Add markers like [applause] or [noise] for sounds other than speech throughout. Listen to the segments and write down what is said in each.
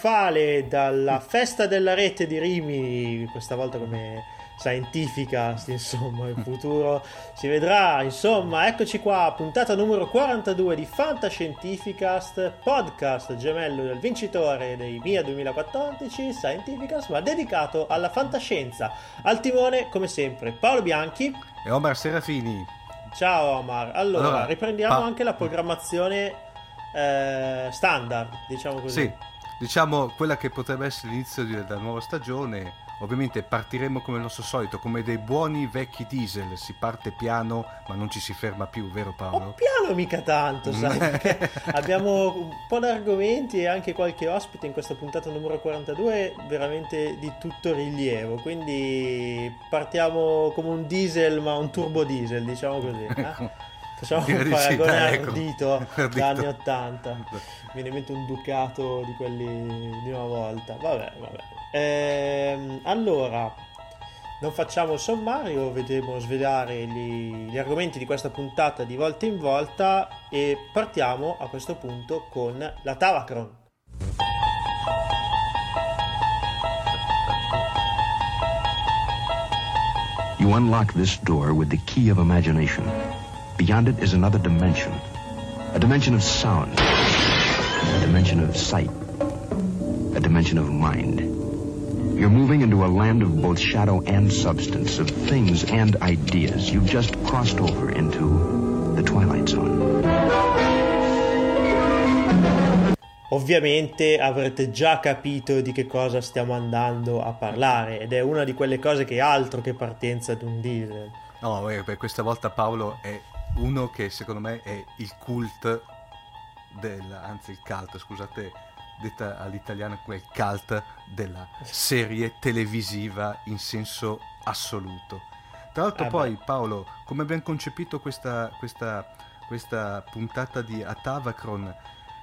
trionfale dalla festa della rete di Rimini, questa volta come Scientificast, insomma, in futuro si vedrà. Insomma, eccoci qua, puntata numero 42 di Fantascientificast, podcast gemello del vincitore dei MIA 2014, Scientificast, ma dedicato alla fantascienza. Al timone, come sempre, Paolo Bianchi e Omar Serafini. Ciao Omar. Allora, allora riprendiamo pa- anche la programmazione eh, standard, diciamo così. Sì, diciamo quella che potrebbe essere l'inizio della nuova stagione Ovviamente partiremo come il nostro solito, come dei buoni vecchi diesel, si parte piano ma non ci si ferma più, vero Paolo? Oh, piano mica tanto, [laughs] sai, abbiamo un po' di argomenti e anche qualche ospite in questa puntata numero 42 veramente di tutto rilievo, quindi partiamo come un diesel ma un turbo diesel, diciamo così. [laughs] Eh? Facciamo un paragone ecco. ardito [laughs] da anni 80. [laughs] Mi viene in mente un ducato di quelli di una volta. Vabbè, vabbè. Ehm, allora, non facciamo il sommario, vedremo svelare gli, gli, argomenti di questa puntata di volta in volta e partiamo a questo punto con la Tavacron. You unlock this door with the key of imagination. Beyond it is another dimension. A dimension of sound. A dimension of sight. A dimension of mind. You're moving into a land of both shadow and substance, of things and ideas. You've just crossed over into the Twilight Zone. Ovviamente avrete già capito di che cosa stiamo andando a parlare ed è una di quelle cose che è altro che partenza di un diesel. No, per questa volta Paolo è uno che secondo me è il cult del, anzi il cult, scusate detta all'italiano quel cult della serie televisiva in senso assoluto. Tra l'altro eh poi Paolo, come abbiamo concepito questa, questa, questa puntata di Atavacron,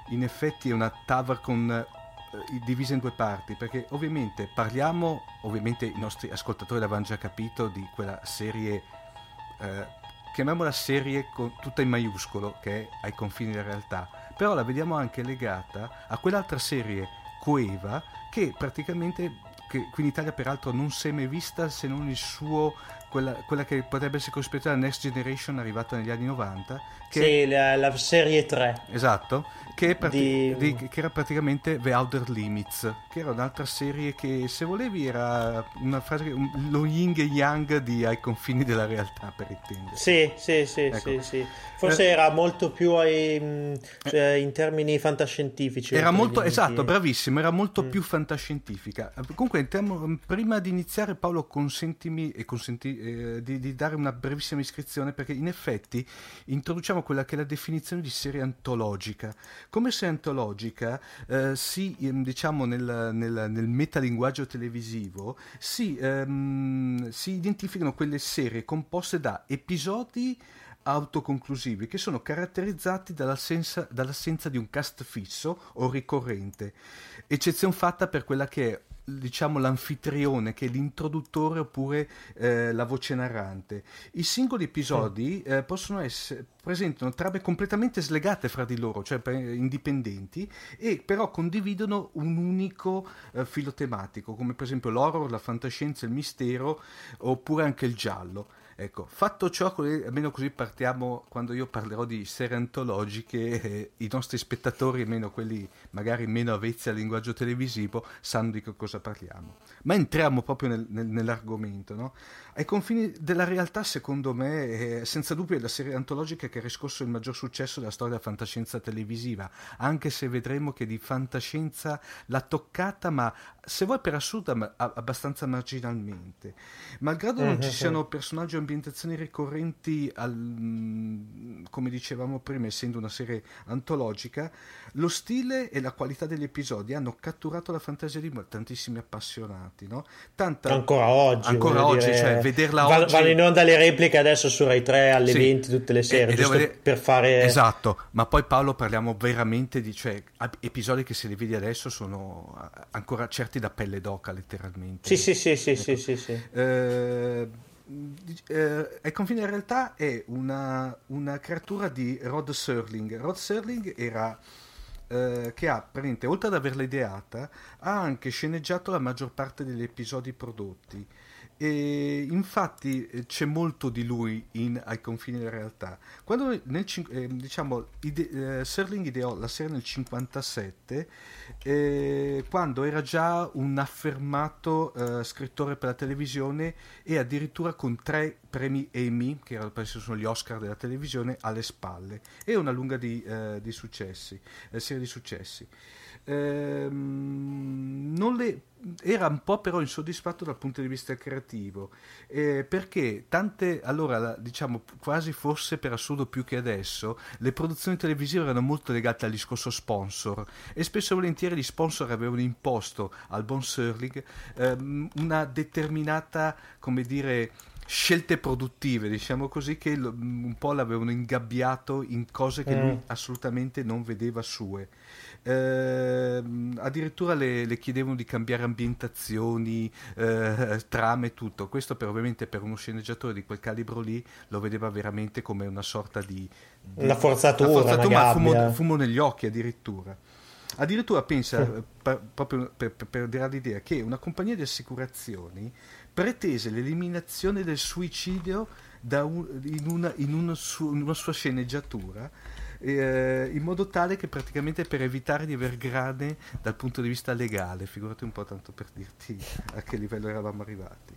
in effetti è una Tavacron eh, divisa in due parti, perché ovviamente parliamo, ovviamente i nostri ascoltatori l'avranno già capito, di quella serie eh, chiamiamola serie con, tutta in maiuscolo, che è ai confini della realtà, però la vediamo anche legata a quell'altra serie Coeva che praticamente che qui in Italia peraltro non si è mai vista se non il suo quella, quella che potrebbe essere considerata la Next Generation arrivata negli anni 90 che sì, la, la serie 3 esatto che, prati- di... Di, che, era praticamente The Outer Limits che era un'altra serie che se volevi era una frase un, lo yin e yang di ai confini della realtà per intendere sì sì sì, ecco. sì, sì. forse eh, era molto più ai, mm, cioè, in termini fantascientifici era molto esatto bravissimo era molto mm. più fantascientifica comunque entriamo, prima di iniziare Paolo consentimi e consenti eh, di, di, dare una brevissima iscrizione perché in effetti introduciamo quella che è la definizione di serie antologica. Come serie antologica eh, si, ehm, diciamo nel, nel, nel, metalinguaggio televisivo, si, ehm, si identificano quelle serie composte da episodi autoconclusivi che sono caratterizzati dall'assenza, dall'assenza, di un cast fisso o ricorrente, eccezione fatta per quella che è diciamo l'anfitrione che è l'introduttore oppure eh, la voce narrante. I singoli episodi eh, possono essere presentano trame completamente slegate fra di loro, cioè indipendenti, e però condividono un unico eh, filo tematico, come per esempio l'horror, la fantascienza, il mistero, oppure anche il giallo. Ecco, fatto ciò, almeno così partiamo quando io parlerò di serie antologiche, eh, i nostri spettatori, almeno quelli magari meno avvezzi al linguaggio televisivo, sanno di che cosa parliamo. Ma entriamo proprio nel, nel, nell'argomento, no? Ai confini della realtà, secondo me, è senza dubbio la serie antologica che ha riscosso il maggior successo della storia della fantascienza televisiva, anche se vedremo che di fantascienza l'ha toccata, ma se vuoi per assurdo, abbastanza marginalmente. Malgrado non ci siano personaggi o ambientazioni ricorrenti, al, mm, come dicevamo prima, essendo una serie antologica, lo stile e la qualità degli episodi hanno catturato la fantasia di tantissimi appassionati. No? Tanta, ancora oggi. Ancora oggi, dire... cioè vederla Val, oggi... Vanno in onda le repliche adesso su Rai 3 alle sì. 20 tutte le sere, giusto vedere... per fare... Esatto, ma poi Paolo parliamo veramente di cioè, episodi che se li vedi adesso sono ancora certi da pelle d'oca letteralmente. Sì, sì, sì, sì, ecco. sì, sì, sì. Eh, eh, ai confini della realtà è una, una creatura di Rod Serling. Rod Serling era eh, che ha, oltre ad averla ideata, ha anche sceneggiato la maggior parte degli episodi prodotti. E infatti eh, c'è molto di lui in Ai confini della realtà. Quando nel, eh, diciamo, ide- eh, Serling ideò la serie nel 1957, eh, quando era già un affermato eh, scrittore per la televisione e addirittura con tre premi Emmy, che erano, sono gli Oscar della televisione, alle spalle, e una lunga di, eh, di successi, serie di successi. Ehm, le, era un po' però insoddisfatto dal punto di vista creativo eh, perché tante allora diciamo quasi forse per assurdo più che adesso le produzioni televisive erano molto legate al discorso sponsor e spesso e volentieri gli sponsor avevano imposto al buon Serling ehm, una determinata come dire scelte produttive, diciamo così, che un po' l'avevano ingabbiato in cose che mm. lui assolutamente non vedeva sue. Eh, addirittura le, le, chiedevano di cambiare ambientazioni, eh, [laughs] trame, tutto. Questo per, ovviamente per uno sceneggiatore di quel calibro lì lo vedeva veramente come una sorta di... di una forzatura, una forzatura ma fumo, fumo, negli occhi addirittura. Addirittura pensa, sì. per, proprio per, per, per dare l'idea, che una compagnia di assicurazioni pretese l'eliminazione del suicidio un, in, una, in, una su, in, una, sua sceneggiatura eh, in modo tale che praticamente per evitare di aver grane dal punto di vista legale, figurati un po' tanto per dirti a che livello eravamo arrivati.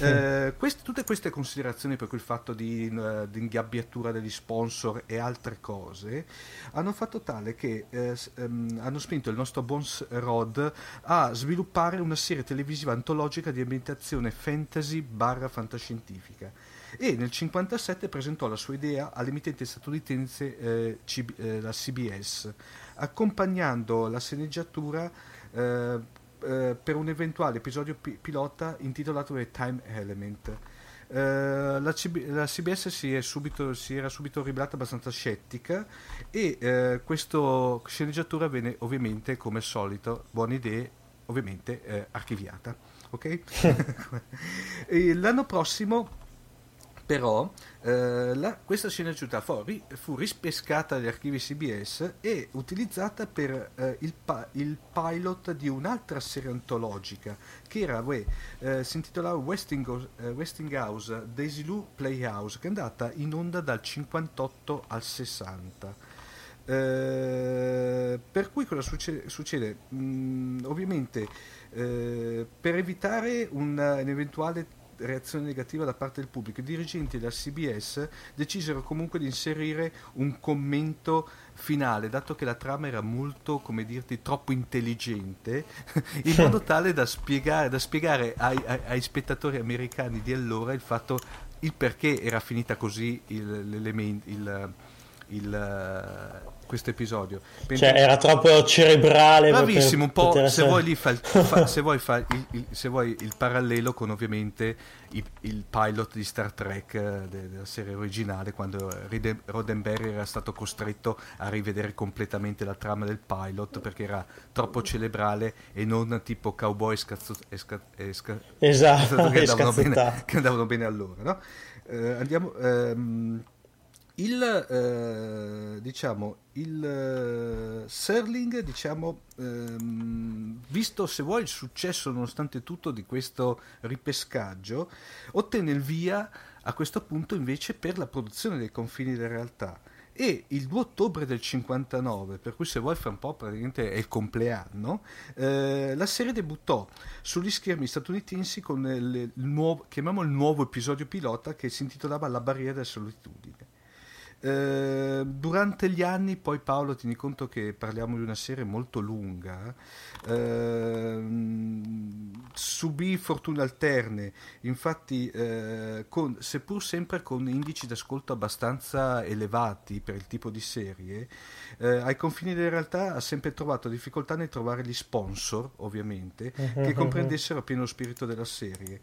Eh, queste, tutte queste considerazioni per quel fatto di, uh, di, ingabbiatura degli sponsor e altre cose hanno fatto tale che eh, um, hanno spinto il nostro buon Rod a sviluppare una serie televisiva antologica di ambientazione fantasy barra fantascientifica e nel 1957 presentò la sua idea all'emittente statunitense eh, CB, eh, la CBS, accompagnando la sceneggiatura eh, eh, per un eventuale episodio pi- pilota intitolato The Time Element. Uh, la, CB, la, CBS si, subito, si, era subito rivelata abbastanza scettica e uh, questa sceneggiatura venne ovviamente come al solito buone idee ovviamente uh, archiviata ok [laughs] [laughs] l'anno prossimo però eh, la, questa sceneggiatura fu, fu, rispescata dagli archivi CBS e utilizzata per eh, il, pa, il, pilot di un'altra serie antologica che era, uè, eh, si intitolava Westinghouse, eh, Westinghouse Daisy Lou Playhouse che è andata in onda dal 58 al 60 eh, per cui cosa succede? succede? Mm, ovviamente eh, per evitare un, un eventuale reazione negativa da parte del pubblico. I dirigenti della CBS decisero comunque di inserire un commento finale, dato che la trama era molto, come dirti, troppo intelligente, [laughs] in modo tale da spiegare, da spiegare ai, ai, ai, spettatori americani di allora il fatto, il perché era finita così il, l'elemento, il, il questo episodio. Penso... Cioè, era troppo cerebrale. Bravissimo, un po' [laughs] se vuoi, fa, fa, se, vuoi fa, il, il, se vuoi il parallelo con ovviamente il, il pilot di Star Trek eh, de, della serie originale, quando Roddenberry era stato costretto a rivedere completamente la trama del pilot perché era troppo cerebrale e non tipo cowboy scazzo, esca, esca, esatto, [laughs] che, andavano bene, che andavano bene allora. No? Eh, andiamo. Ehm, il, eh, diciamo, il eh, Serling, diciamo, ehm, visto se vuoi il successo nonostante tutto di questo ripescaggio, ottenne il via a questo punto invece per la produzione dei confini della realtà. E il 2 ottobre del 59, per cui se vuoi fra un po' praticamente è il compleanno, eh, la serie debuttò sugli schermi statunitensi con il, nuovo, chiamiamolo il nuovo episodio pilota che si intitolava La barriera della solitudine. Eh, durante gli anni, poi Paolo, tieni conto che parliamo di una serie molto lunga, eh, subì fortune alterne, infatti, eh, con, seppur sempre con indici d'ascolto abbastanza elevati per il tipo di serie, eh, ai confini della realtà ha sempre trovato difficoltà nel trovare gli sponsor, ovviamente, che comprendessero appieno lo spirito della serie.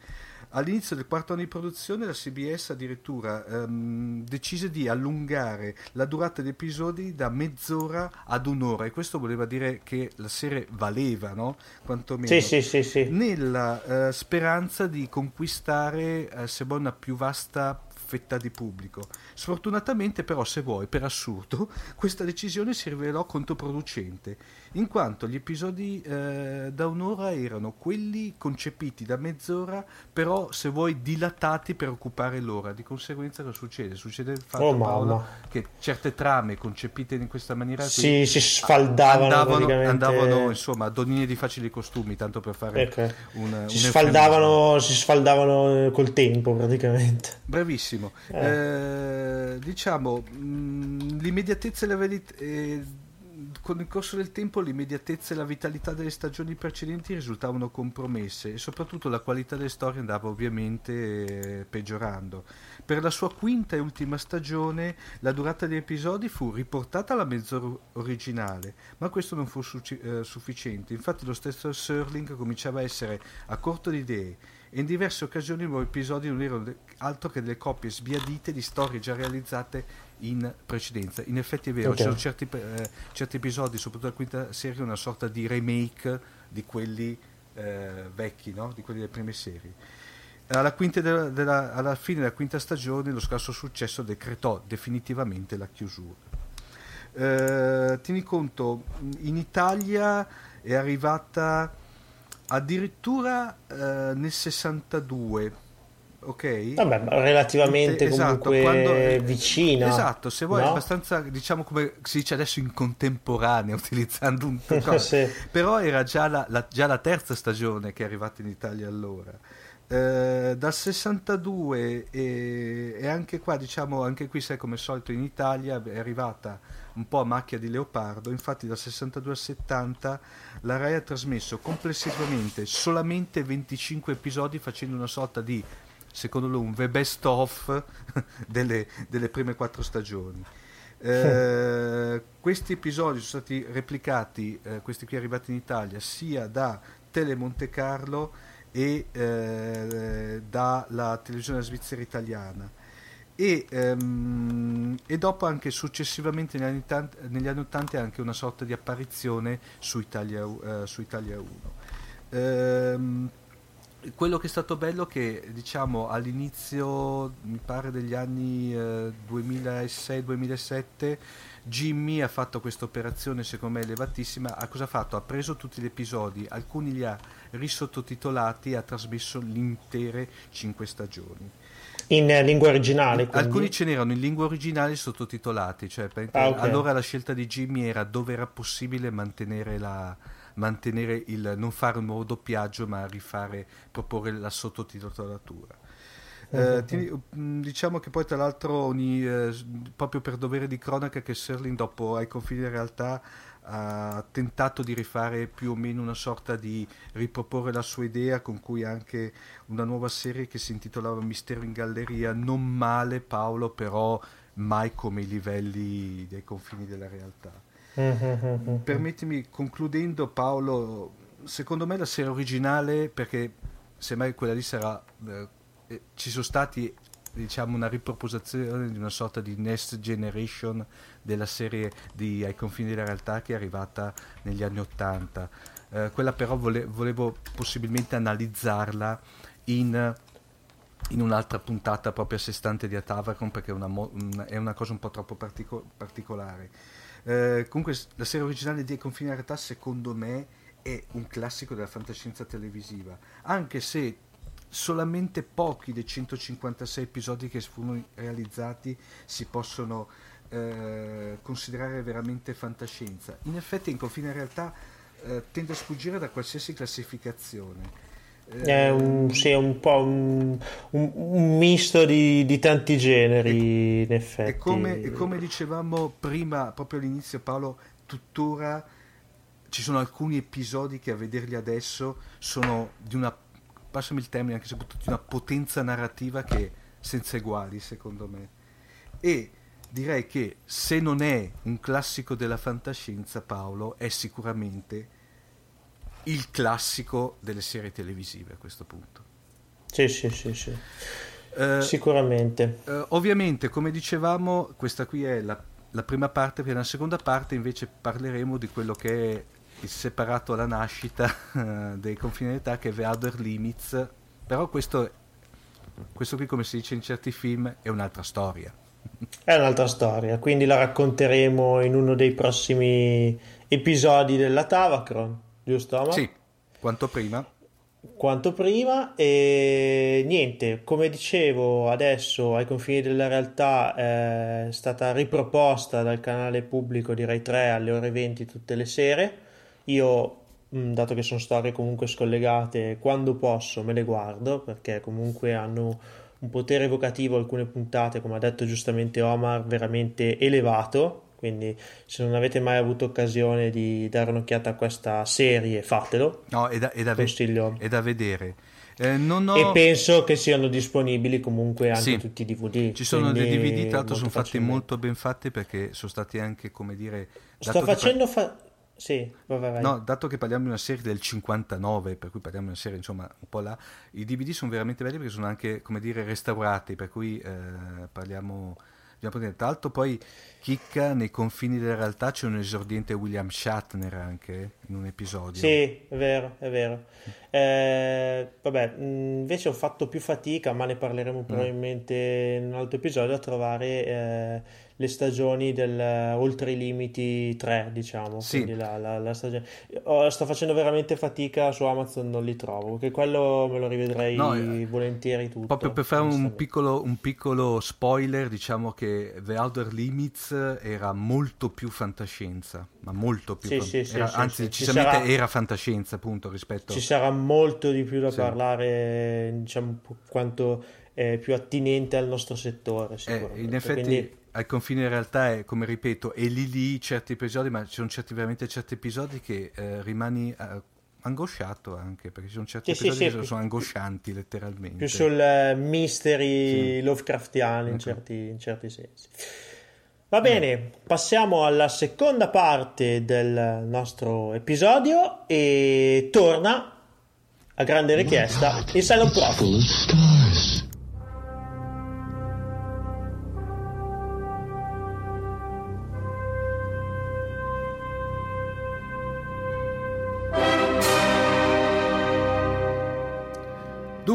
All'inizio del quarto anno di produzione la CBS addirittura um, decise di allungare la durata degli episodi da mezz'ora ad un'ora e questo voleva dire che la serie valeva, no? Quantomeno. Sì, sì, sì, sì. Nella uh, speranza di conquistare, uh, se vuoi, una più vasta fetta di pubblico. Sfortunatamente però, se vuoi, per assurdo, [laughs] questa decisione si rivelò controproducente, in quanto gli episodi eh, da un'ora erano quelli concepiti da mezz'ora, però se vuoi dilatati per occupare l'ora. Di conseguenza cosa succede? Succede il fatto Oh, Paolo, che certe trame concepite in questa maniera qui Si, sfaldavano andavano, andavano insomma a donine di facili costumi, tanto per fare Ecco. un, si, un sfaldavano, si sfaldavano eh, col tempo praticamente. Bravissimo. Eh, diciamo, mh, l'immediatezza e la verità. Con il corso del tempo l'immediatezza e la vitalità delle stagioni precedenti risultavano compromesse e soprattutto la qualità delle storie andava ovviamente eh, peggiorando. Per la sua quinta e ultima stagione la durata degli episodi fu riportata alla mezz'ora originale, ma questo non fu succi- eh, sufficiente. Infatti lo stesso Serling cominciava a essere a corto di idee e in diverse occasioni i nuovi episodi non erano altro che delle coppie sbiadite di storie già realizzate in precedenza. In effetti è vero, Ok. ci sono certi, eh, certi episodi, soprattutto la quinta serie, una sorta di remake di quelli eh, vecchi, no? di quelli delle prime serie. Alla, della- della- alla fine della quinta stagione lo scarso successo decretò definitivamente la chiusura. Eh, tieni conto, in Italia è arrivata addirittura eh, nel 62, ok? Vabbè, relativamente Esatto, comunque quando- vicina. Esatto, se vuoi, no? abbastanza, diciamo come si dice adesso in contemporanea, [laughs] utilizzando un [laughs] cosa. Sì. Però era già la, la- già la terza stagione che è arrivata in Italia allora. Eh, dal 62 e, e anche qua, diciamo, anche qui sai come al solito in Italia è arrivata un po' a macchia di leopardo, infatti dal 62 al 70 la Rai ha trasmesso complessivamente solamente 25 episodi facendo una sorta di, secondo lui, un the best of [laughs] delle, delle prime quattro stagioni. Eh, questi episodi sono stati replicati, eh, questi qui arrivati in Italia, sia da Tele Monte Carlo e eh, dalla televisione svizzera italiana. E, ehm, e dopo anche successivamente negli anni, tant- negli anni 80 anche una sorta di apparizione su Italia, eh, su Italia 1. Ehm, quello che è stato bello è che diciamo all'inizio mi pare degli anni eh, 2006-2007 Jimmy ha fatto questa operazione secondo me elevatissima ha cosa ha fatto? ha preso tutti gli episodi alcuni li ha risottotitolati e ha trasmesso le intere 5 stagioni In eh, lingua originale, quindi. alcuni ce n'erano in lingua originale sottotitolati cioè, Ah, ok. allora la scelta di Jimmy era dove era possibile mantenere la mantenere il non fare un nuovo doppiaggio ma rifare proporre la sottotitolatura Eh, Mhm. ti- mh, diciamo che poi tra l'altro ogni, eh, proprio per dovere di cronaca che Serling dopo ai confini in realtà ha tentato di rifare più o meno una sorta di riproporre la sua idea con cui anche una nuova serie che si intitolava Mistero in Galleria non male Paolo però mai come i livelli dei confini della realtà Mhm. permettimi concludendo Paolo secondo me la serie originale perché semmai quella lì sarà eh, eh, ci sono stati diciamo una riproposizione di una sorta di next generation della serie di Ai confini della realtà che è arrivata negli anni 80 Eh, quella però vole- volevo possibilmente analizzarla in in un'altra puntata proprio a sé stante di Atavacon perché è una, mo- un- è una cosa un po' troppo partico- particolare. Eh, comunque la serie originale di Ai confini della realtà secondo me è un classico della fantascienza televisiva, anche se solamente pochi dei 156 episodi che furono realizzati si possono eh, considerare veramente fantascienza. In effetti in confine in realtà eh, tende a sfuggire da qualsiasi classificazione. È un, sì, è un po' un, un- un misto di, di tanti generi, in effetti. E come, e come dicevamo prima, proprio all'inizio, Paolo, tuttora ci sono alcuni episodi che a vederli adesso sono di una, passami il termine, anche soprattutto di una potenza narrativa che è senza eguali, secondo me. E direi che se non è un classico della fantascienza, Paolo, è sicuramente il classico delle serie televisive a questo punto. Sì, sì, sì, sì. Eh, Sicuramente. Eh, ovviamente, come dicevamo, questa qui è la, la prima parte, perché nella seconda parte invece parleremo di quello che è separato alla nascita eh, dei confini d'età, che è The Other Limits, però questo questo qui come si dice in certi film è un'altra storia. È un'altra storia, quindi la racconteremo in uno dei prossimi episodi della Tavacron, giusto? Omar? Sì, quanto prima. Quanto prima e niente, come dicevo adesso ai confini della realtà è stata riproposta dal canale pubblico di Rai 3 alle ore 20 tutte le sere. Io, dato che sono storie comunque scollegate, quando posso me le guardo perché comunque hanno un potere evocativo alcune puntate, come ha detto giustamente Omar, veramente elevato. Quindi se non avete mai avuto occasione di dare un'occhiata a questa serie fatelo. No è da, è da, ve- è da vedere. Eh, ho... e penso che siano disponibili comunque anche sì. tutti i DVD ci sono dei DVD tra l'altro sono fatti molto ben fatti perché sono stati anche come dire sto facendo fa... Sì, vai, vai. No, dato che parliamo di una serie del 59, per cui parliamo di una serie insomma un po' là, i DVD sono veramente belli perché sono anche, come dire, restaurati, per cui eh, parliamo tra l'altro poi chicca nei confini della realtà c'è un esordiente William Shatner anche in un episodio. Sì, è vero, è vero. Eh, vabbè, invece ho fatto più fatica, ma ne parleremo mm. probabilmente in un altro episodio, a trovare eh, le stagioni del Oltre i Limiti 3, diciamo. Sì. La, la, la stagione... oh, sto facendo veramente fatica su Amazon, non li trovo, perché quello me lo rivedrei no, eh, volentieri tutto. Proprio per fare un piccolo, un piccolo, spoiler, diciamo che The Outer Limits era molto più fantascienza, ma molto più. Sì, fan... sì, era, sì, anzi, sì, decisamente sarà... era fantascienza, appunto, rispetto... Ci sarà molto di più da parlare, diciamo, quanto è più attinente al nostro settore, eh, in effetti... Quindi al confine in realtà è, come ripeto, è lì lì certi episodi, ma ci sono certi, veramente certi episodi che eh, rimani eh, angosciato anche, perché ci sono certi sì, episodi sì, che sì, sono angoscianti letteralmente. Più sul uh, mystery Lovecraftiano in, certi, in certi sensi. Va bene, passiamo alla seconda parte del nostro episodio e torna a grande richiesta il Silent Prophet.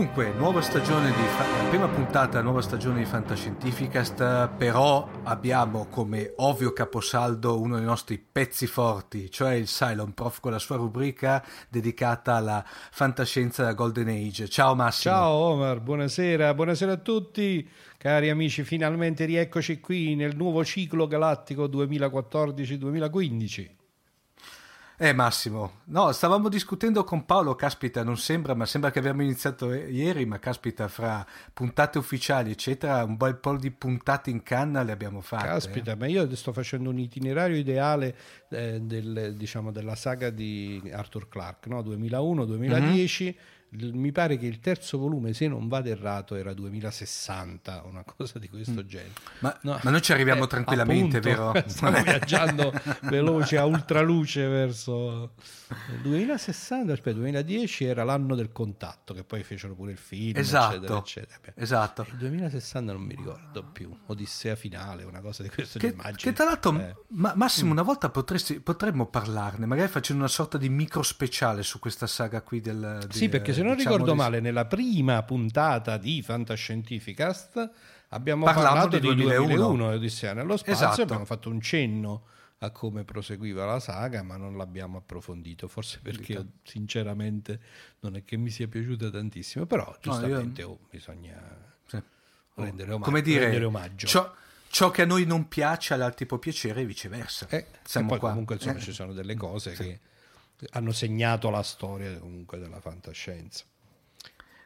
Dunque, nuova stagione di fa- prima puntata, nuova stagione di Fantascientificast, però abbiamo come ovvio caposaldo uno dei nostri pezzi forti, cioè il Cylon Prof con la sua rubrica dedicata alla fantascienza della Golden Age. Ciao Massimo. Ciao Omar, buonasera, buonasera a tutti. Cari amici, finalmente rieccoci qui nel nuovo ciclo galattico 2014-2015. Eh Massimo, no, stavamo discutendo con Paolo, caspita, non sembra, ma sembra che abbiamo iniziato ieri, ma caspita, fra puntate ufficiali, eccetera, un bel po' di puntate in canna le abbiamo fatte. Caspita, eh. ma io sto facendo un itinerario ideale eh, del, diciamo, della saga di Arthur Clarke, no? 2001-2010. Mm-hmm mi pare che il terzo volume, se non vado errato, era 2060, una cosa di questo mm. genere. Ma, no, ma noi ci arriviamo eh, tranquillamente, appunto, vero? [laughs] Stiamo viaggiando veloce a ultraluce verso il 2060, aspetta, 2010 era l'anno del contatto, che poi fecero pure il film, esatto, eccetera, eccetera. Esatto. Il 2060 non mi ricordo più, Odissea finale, una cosa di questo che, genere. Che tra l'altro, eh. ma, Massimo, mm. una volta potresti, potremmo parlarne, magari facendo una sorta di micro speciale su questa saga qui del... Di, sì, perché se non diciamo ricordo male, nella prima puntata di Fantascientificast abbiamo Parlavo parlato di 2001, 2001 Odissea nello spazio, esatto. abbiamo fatto un cenno a come proseguiva la saga, ma non l'abbiamo approfondito, forse perché sinceramente non è che mi sia piaciuta tantissimo, però giustamente no, io... oh, bisogna sì. rendere, omaggio, come dire, rendere omaggio. Ciò, ciò, che a noi non piace all'altro può piacere e viceversa. Eh, e poi qua. comunque insomma, eh. ci sono delle cose sì. che hanno segnato la storia comunque della fantascienza.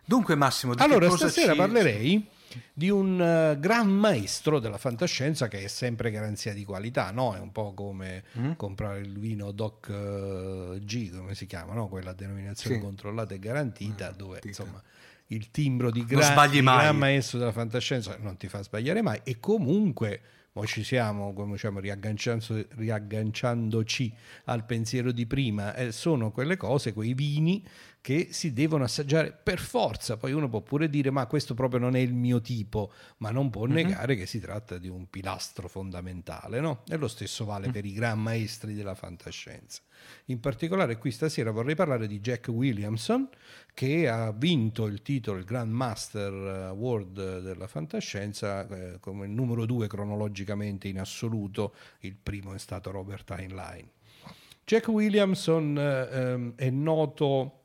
Dunque Massimo, allora stasera ci... parlerei di un uh, gran maestro della fantascienza che è sempre garanzia di qualità, no? È un po' come mm. comprare il vino Doc uh, G, come si chiama, no? Quella denominazione sì. controllata e garantita, mm, dove dita. insomma il timbro di, gra- di gran maestro della fantascienza non ti fa sbagliare mai e comunque Ora ci siamo, come diciamo, riagganciandoci al pensiero di prima, eh, sono quelle cose, quei vini che si devono assaggiare per forza. Poi uno può pure dire ma questo proprio non è il mio tipo, ma non può mm-hmm. negare che si tratta di un pilastro fondamentale, no? E lo stesso vale mm. per i gran maestri della fantascienza. In particolare qui stasera vorrei parlare di Jack Williamson che ha vinto il titolo, il Grand Master Award della fantascienza eh, come numero due cronologicamente in assoluto, il primo è stato Robert Heinlein. Jack Williamson eh, ehm, è noto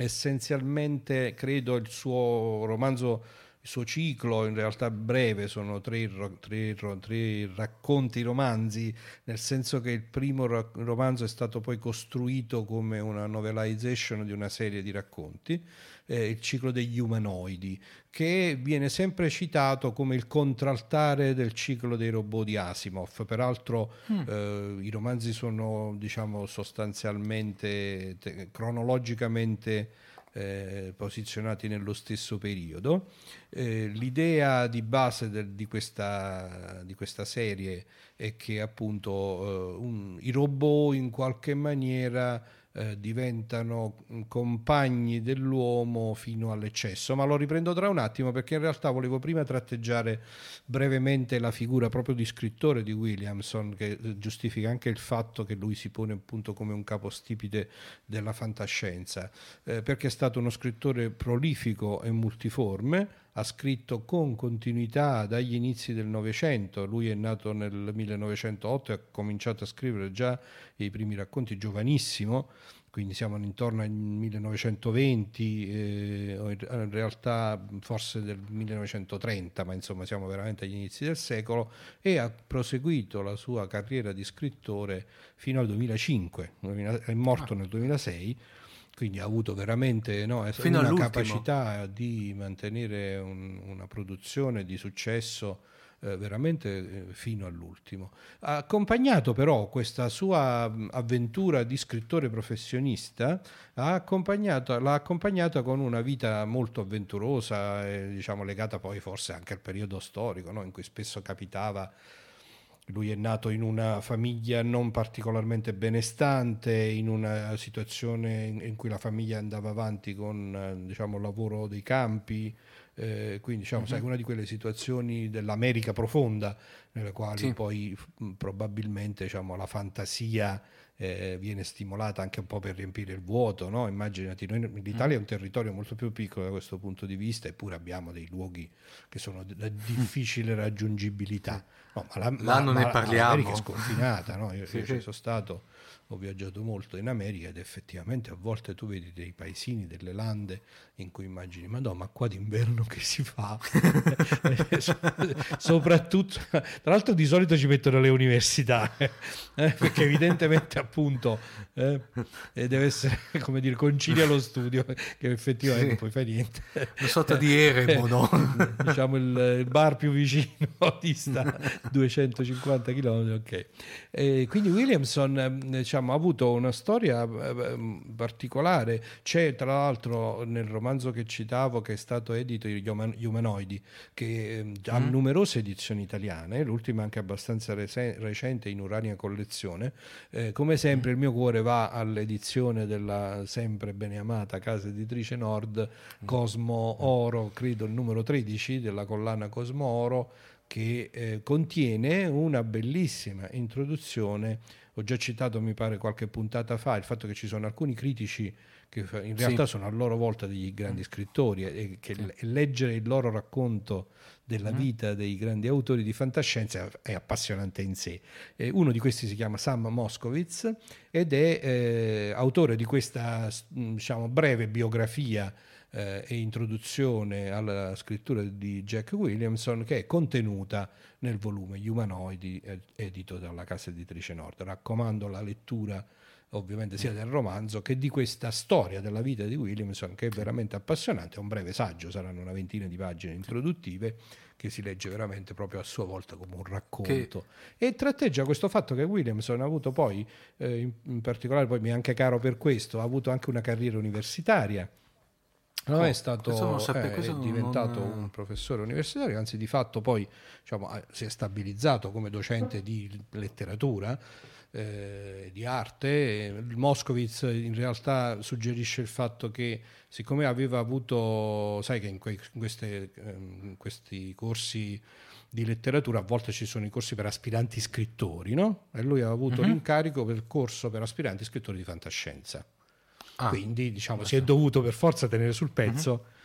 essenzialmente, credo, il suo romanzo il suo ciclo in realtà breve, sono tre, tre, tre, racconti romanzi, nel senso che il primo romanzo è stato poi costruito come una novelization di una serie di racconti, eh, il ciclo degli umanoidi, che viene sempre citato come il contraltare del ciclo dei robot di Asimov. Peraltro mm. eh, i romanzi sono diciamo sostanzialmente, te- cronologicamente eh, posizionati nello stesso periodo. Eh, l'idea di base del, di, questa, di, questa, serie è che appunto eh, un, i robot in qualche maniera eh, diventano compagni dell'uomo fino all'eccesso, ma lo riprendo tra un attimo perché in realtà volevo prima tratteggiare brevemente la figura proprio di scrittore di Williamson che eh, giustifica anche il fatto che lui si pone appunto come un capostipite della fantascienza, eh, perché è stato uno scrittore prolifico e multiforme, ha scritto con continuità dagli inizi del Novecento, lui è nato nel 1908 e ha cominciato a scrivere già i primi racconti giovanissimo, quindi siamo intorno al 1920, eh, in realtà forse del 1930, ma insomma siamo veramente agli inizi del secolo, e ha proseguito la sua carriera di scrittore fino al 2005, è morto nel 2006 quindi ha avuto veramente no, una capacità di mantenere un, una produzione di successo eh, veramente eh, fino all'ultimo. Ha accompagnato però questa sua avventura di scrittore professionista, ha accompagnato, l'ha accompagnata con una vita molto avventurosa, eh, diciamo legata poi forse anche al periodo storico, no? in cui spesso capitava lui è nato in una famiglia non particolarmente benestante, in una situazione in cui la famiglia andava avanti con diciamo, il lavoro dei campi, eh, quindi diciamo, uh-huh. sai, una di quelle situazioni dell'America profonda, nelle quali sì. poi probabilmente diciamo, la fantasia eh, viene stimolata anche un po' per riempire il vuoto. No? Immaginati, noi, l'Italia è un territorio molto più piccolo da questo punto di vista, eppure abbiamo dei luoghi che sono di difficile raggiungibilità. No, ma la, Là ma, non ma, ne parliamo. L'America è sconfinata, no? io, sì, io sì. ci sono stato ho viaggiato molto in America ed effettivamente a volte tu vedi dei paesini, delle lande in cui immagini, ma no, ma qua d'inverno che si fa? [laughs] Soprattutto, tra l'altro di solito ci mettono le università, eh, perché evidentemente appunto eh, deve essere, come dire, concilia lo studio, che effettivamente sì. non puoi fare niente. Una sorta di eremo, no? [laughs] diciamo il, il, bar più vicino [laughs] dista 250 km, ok. E quindi Williamson, diciamo, ha avuto una storia eh, particolare, c'è tra l'altro nel romanzo che citavo che è stato edito Gli Umanoidi, che ehm, ha mm. numerose edizioni italiane, l'ultima anche abbastanza rese- recente in Urania Collezione. Eh, come sempre mm. il mio cuore va all'edizione della sempre beneamata casa editrice Nord, mm. Cosmo Oro, credo il numero 13 della collana Cosmo Oro, che eh, contiene una bellissima introduzione. Ho già citato, mi pare, qualche puntata fa, il fatto che ci sono alcuni critici che in realtà sì. sono a loro volta degli grandi scrittori e che sì. leggere il loro racconto della mm. vita dei grandi autori di fantascienza è appassionante in sé. Eh, uno di questi si chiama Sam Moskowitz ed è eh, autore di questa diciamo, breve biografia eh, e introduzione alla scrittura di Jack Williamson che è contenuta nel volume Gli umanoidi edito dalla casa editrice Nord. Raccomando la lettura ovviamente sia del romanzo che di questa storia della vita di Williamson che è veramente appassionante, è un breve saggio, saranno una ventina di pagine introduttive che si legge veramente proprio a sua volta come un racconto che... e tratteggia questo fatto che Williamson ha avuto poi, eh, in, in, particolare poi mi è anche caro per questo, ha avuto anche una carriera universitaria. Non oh, è stato sape- eh, è diventato non... un professore universitario, anzi di fatto poi diciamo, si è stabilizzato come docente di letteratura eh, di arte. Moscovitz in realtà suggerisce il fatto che siccome aveva avuto, sai che in, que- in queste, in questi corsi di letteratura a volte ci sono i corsi per aspiranti scrittori, no? E lui ha avuto uh-huh. l'incarico per il corso per aspiranti scrittori di fantascienza. Ah, Quindi diciamo si è dovuto per forza tenere sul pezzo. Uh-huh.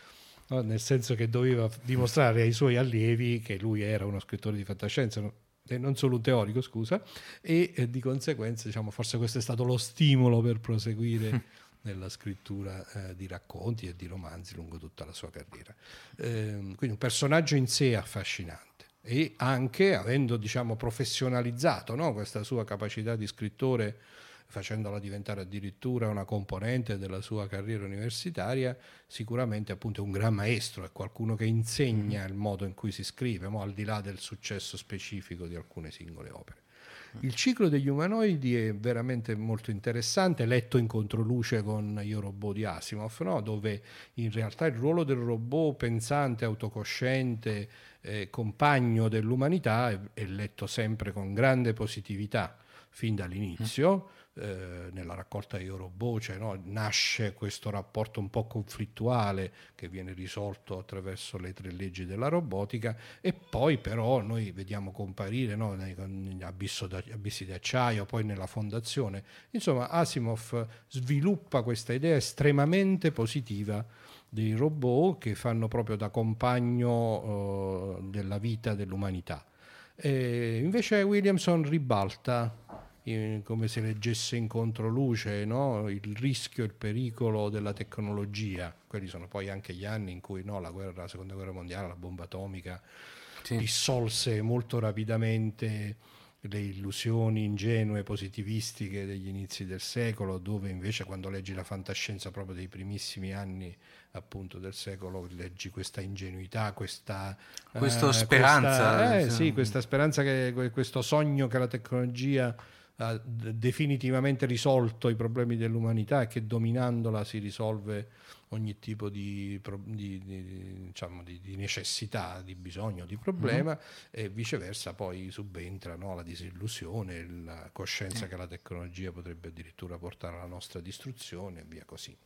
No? nel senso che doveva dimostrare ai suoi allievi che lui era uno scrittore di fantascienza, no? e non solo un teorico, scusa, e eh, di conseguenza diciamo, forse questo è stato lo stimolo per proseguire [laughs] nella scrittura eh, di racconti e di romanzi lungo tutta la sua carriera. Eh, quindi un personaggio in sé affascinante e anche avendo diciamo, professionalizzato no? questa sua capacità di scrittore facendola diventare addirittura una componente della sua carriera universitaria, sicuramente appunto è un gran maestro, è qualcuno che insegna il modo in cui si scrive, al di là del successo specifico di alcune singole opere. Il ciclo degli umanoidi è veramente molto interessante, letto in controluce con Io robot di Asimov, no? dove in realtà il ruolo del robot pensante, autocosciente, eh, compagno dell'umanità è, è, letto sempre con grande positività fin dall'inizio. Eh, nella raccolta Io robot cioè, no? nasce questo rapporto un po' conflittuale che viene risolto attraverso le tre leggi della robotica e poi però noi vediamo comparire no? abissi di acciaio, poi nella fondazione. Insomma, Asimov sviluppa questa idea estremamente positiva dei robot che fanno proprio da compagno uh, della vita dell'umanità. E invece Williamson ribalta, in, come se leggesse in controluce, no? il rischio, il pericolo della tecnologia. Quelli sono poi anche gli anni in cui no, la, guerra, la seconda guerra mondiale, la bomba atomica, sì. dissolse molto rapidamente le illusioni ingenue positivistiche degli inizi del secolo, dove invece quando leggi la fantascienza proprio dei primissimi anni appunto del secolo leggi questa ingenuità, questa, eh, speranza. Questa, eh, sì, questa speranza, che, questo sogno che la tecnologia ha definitivamente risolto i problemi dell'umanità e che dominandola si risolve ogni tipo di, di, di, diciamo, di necessità, di bisogno, di problema mm-hmm. e viceversa poi subentra no, la disillusione, la coscienza mm. che la tecnologia potrebbe addirittura portare alla nostra distruzione e via così.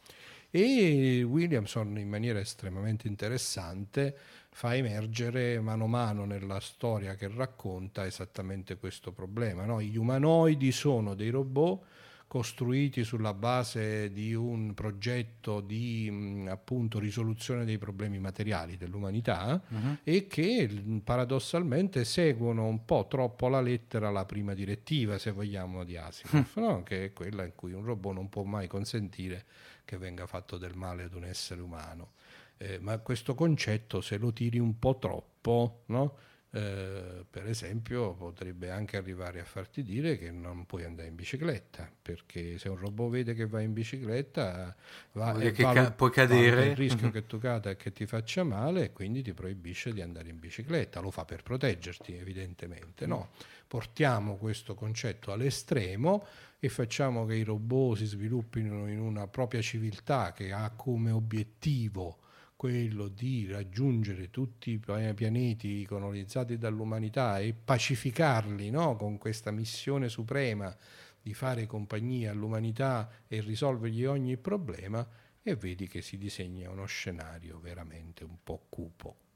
E Williamson in maniera estremamente interessante fa emergere mano a mano nella storia che racconta esattamente questo problema. No? Gli umanoidi sono dei robot costruiti sulla base di un progetto di appunto risoluzione dei problemi materiali dell'umanità uh-huh. e che paradossalmente seguono un po' troppo alla lettera la prima direttiva, se vogliamo, di Asimov, [laughs] no? che è quella in cui un robot non può mai consentire che venga fatto del male ad un essere umano. Eh, ma questo concetto, se lo tiri un po' troppo, no? eh, per esempio, potrebbe anche arrivare a farti dire che non puoi andare in bicicletta, perché se un robot vede che vai in bicicletta, va, e che valut- ca- puoi cadere. il rischio [laughs] che tu cada e che ti faccia male e quindi ti proibisce di andare in bicicletta. Lo fa per proteggerti, evidentemente. No? Portiamo questo concetto all'estremo e facciamo che i robot si sviluppino in una propria civiltà che ha come obiettivo quello di raggiungere tutti i pianeti colonizzati dall'umanità e pacificarli no? con questa missione suprema di fare compagnia all'umanità e risolvergli ogni problema e vedi che si disegna uno scenario veramente un po' cupo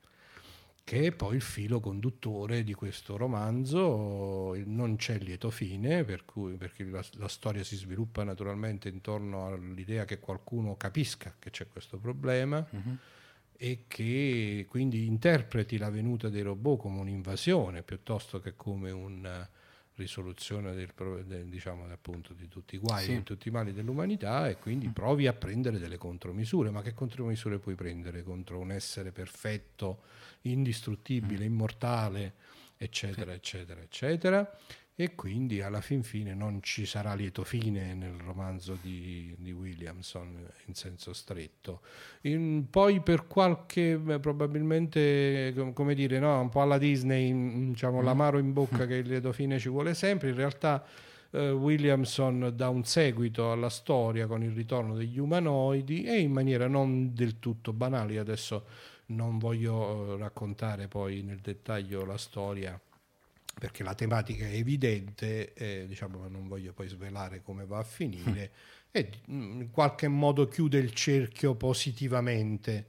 che è poi il filo conduttore di questo romanzo. Non c'è lieto fine, per cui, perché la, la, storia si sviluppa naturalmente intorno all'idea che qualcuno capisca che c'è questo problema uh-huh. e che quindi interpreti la venuta dei robot come un'invasione piuttosto che come una risoluzione del, del, diciamo, appunto, di tutti i guai, sì. di tutti i mali dell'umanità e quindi provi a prendere delle contromisure. Ma che contromisure puoi prendere contro un essere perfetto? Indistruttibile, mm. immortale, eccetera, sì. eccetera, eccetera. E quindi alla fin fine non ci sarà lieto fine nel romanzo di, di Williamson in senso stretto. In, poi per qualche, probabilmente, come dire, no, un po' alla Disney, diciamo, mm. l'amaro in bocca che il lieto fine ci vuole sempre, in realtà eh, Williamson dà un seguito alla storia con il ritorno degli umanoidi e in maniera non del tutto banale. Adesso non voglio eh, raccontare poi nel dettaglio la storia perché la tematica è evidente, eh, diciamo, non voglio poi svelare come va a finire, e mm, in qualche modo chiude il cerchio positivamente.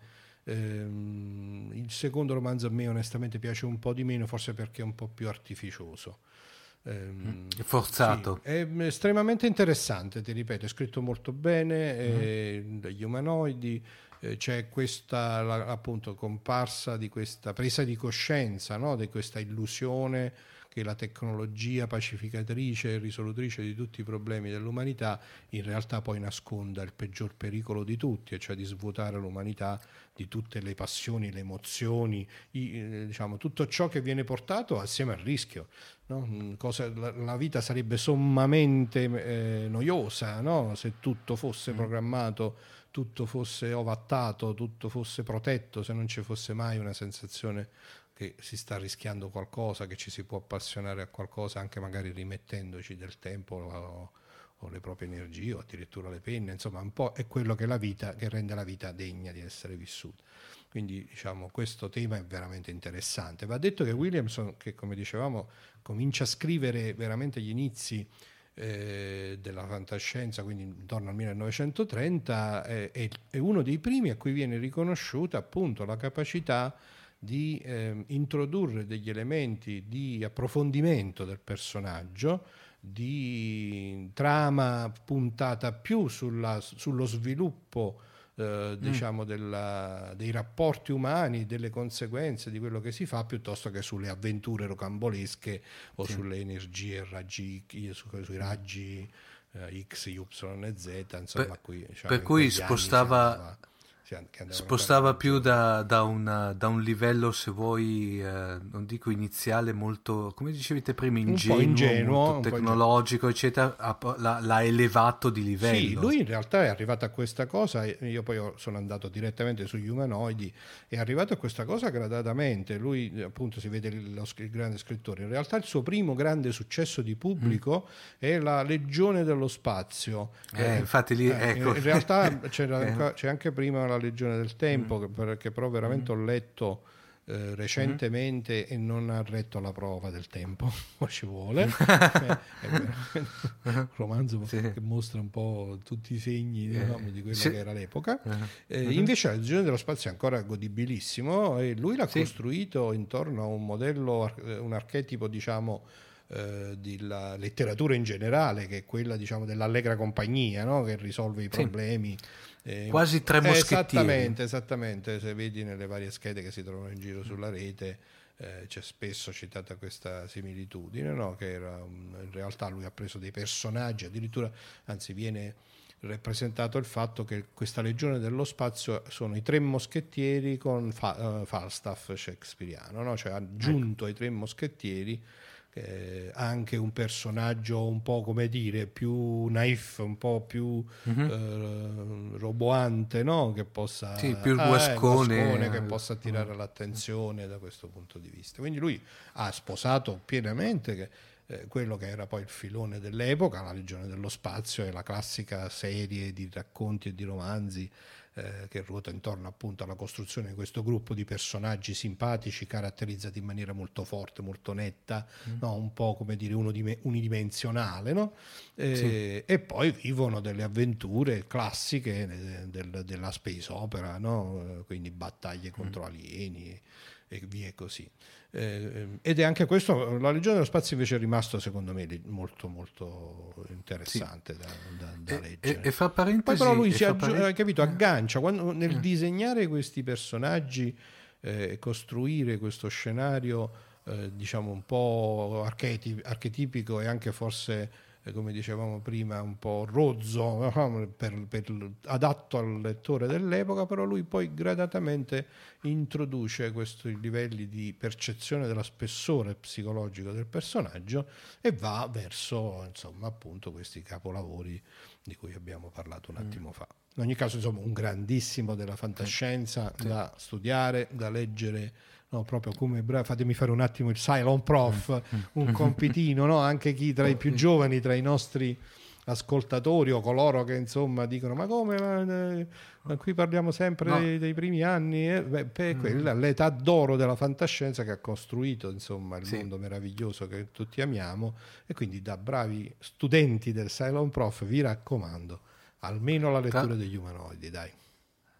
Ehm, il secondo romanzo a me onestamente piace un po' di meno, forse perché è un po' più artificioso. È forzato. Sì, è estremamente interessante, ti ripeto, è scritto molto bene, mm. dagli umanoidi, eh, c'è questa la, appunto comparsa di questa presa di coscienza, no? di questa illusione che la tecnologia pacificatrice e risolutrice di tutti i problemi dell'umanità in realtà poi nasconda il peggior pericolo di tutti, e cioè di svuotare l'umanità di tutte le passioni, le emozioni, i, eh, diciamo, tutto ciò che viene portato assieme al rischio. No? Mm, cosa, la, la, vita sarebbe sommamente eh, noiosa no? se tutto fosse mm. programmato, tutto fosse ovattato, tutto fosse protetto, se non ci fosse mai una sensazione che si sta rischiando qualcosa, che ci si può appassionare a qualcosa anche magari rimettendoci del tempo o, o le proprie energie o addirittura le penne, insomma un po' è quello che, la vita, che rende la vita degna di essere vissuta. Quindi diciamo questo tema è veramente interessante. Va detto che Williamson, che come dicevamo comincia a scrivere veramente gli inizi eh, della fantascienza, quindi intorno al 1930, è, è, è uno dei primi a cui viene riconosciuta appunto la capacità di eh, introdurre degli elementi di approfondimento del personaggio, di trama puntata più sulla, sullo sviluppo eh, mm. diciamo della, dei rapporti umani, delle conseguenze di quello che si fa, piuttosto che sulle avventure rocambolesche o sì. sulle energie raggi, su, sui raggi eh, X, Y e Z. Insomma, per, qui, diciamo, per cui spostava spostava più da, da, una, da, un livello, se vuoi, eh, non dico iniziale, molto, come dicevete prima, ingenuo, ingenuo tecnologico, eccetera, l'ha, l'ha, elevato di livello. Sì, lui in realtà è arrivato a questa cosa, io poi sono andato direttamente sugli umanoidi, è arrivato a questa cosa gradatamente, lui appunto si vede il, il grande scrittore, in realtà il suo primo grande successo di pubblico mm. è la Legione dello Spazio. Eh, eh, infatti lì, eh, ecco. In realtà [laughs] eh. c'è anche prima la la Legione del Tempo, mm. che, che, però veramente mm. ho letto eh, recentemente mm. e non ha retto la prova del tempo, [laughs] ma ci vuole. è [laughs] un romanzo sì. che mostra un po' tutti i segni diciamo, di quello sì. che era l'epoca. Uh-huh. Eh, uh-huh. Invece la Legione dello Spazio è ancora godibilissimo e lui l'ha sì. costruito intorno a un modello, un archetipo, diciamo, eh, della letteratura in generale, che è quella diciamo, dell'allegra compagnia, no? che risolve i problemi. Sì. Eh, Quasi tre moschettieri. Esattamente, esattamente. Se vedi nelle varie schede che si trovano in giro sulla rete, eh, c'è spesso citata questa similitudine, no? che era, in realtà lui ha preso dei personaggi, addirittura, anzi viene rappresentato il fatto che questa legione dello spazio sono i tre moschettieri con fa- uh, Falstaff shakespeariano, no? cioè ha aggiunto ecco. ai tre moschettieri eh, anche un personaggio un po' come dire più naif, un po' più mm-hmm. eh, roboante, no? che possa sì, più il eh, guascone, che possa attirare mm. l'attenzione da questo punto di vista. Quindi lui ha sposato pienamente che, eh, quello che era poi il filone dell'epoca, la Legione dello Spazio e la classica serie di racconti e di romanzi eh, che ruota intorno appunto alla costruzione di questo gruppo di personaggi simpatici, caratterizzati in maniera molto forte, molto netta, mm. no? un po' come dire unidimensionale, no? eh, sì. e poi vivono delle avventure classiche eh, del, della space opera, no? quindi battaglie contro mm. alieni e via così. Eh, ed è anche questo, la Legione dello Spazio invece è rimasto secondo me molto molto interessante sì. da, da, da, leggere. E, e, fa parentesi... Poi però lui si aggi- parent- capito, aggancia, quando, nel mm. disegnare questi personaggi e eh, costruire questo scenario eh, diciamo un po' archetip- archetipico e anche forse come dicevamo prima, un po' rozzo, [laughs] per, per, adatto al lettore dell'epoca, però lui poi gradatamente introduce questi livelli di percezione della spessore psicologico del personaggio e va verso, insomma, appunto questi capolavori di cui abbiamo parlato un mm. attimo mm. fa. In ogni caso, insomma, un grandissimo della fantascienza sì. da studiare, da leggere no, proprio come fatemi fare un attimo il Cylon Prof, mm, mm. un compitino, no? anche chi tra i più giovani, tra i nostri ascoltatori o coloro che insomma dicono ma come ma, eh, ma qui parliamo sempre no. dei, dei, primi anni eh? Beh, beh, mm. l'età d'oro della fantascienza che ha costruito insomma il sì. mondo meraviglioso che tutti amiamo e quindi da bravi studenti del Cylon Prof vi raccomando almeno la lettura degli umanoidi dai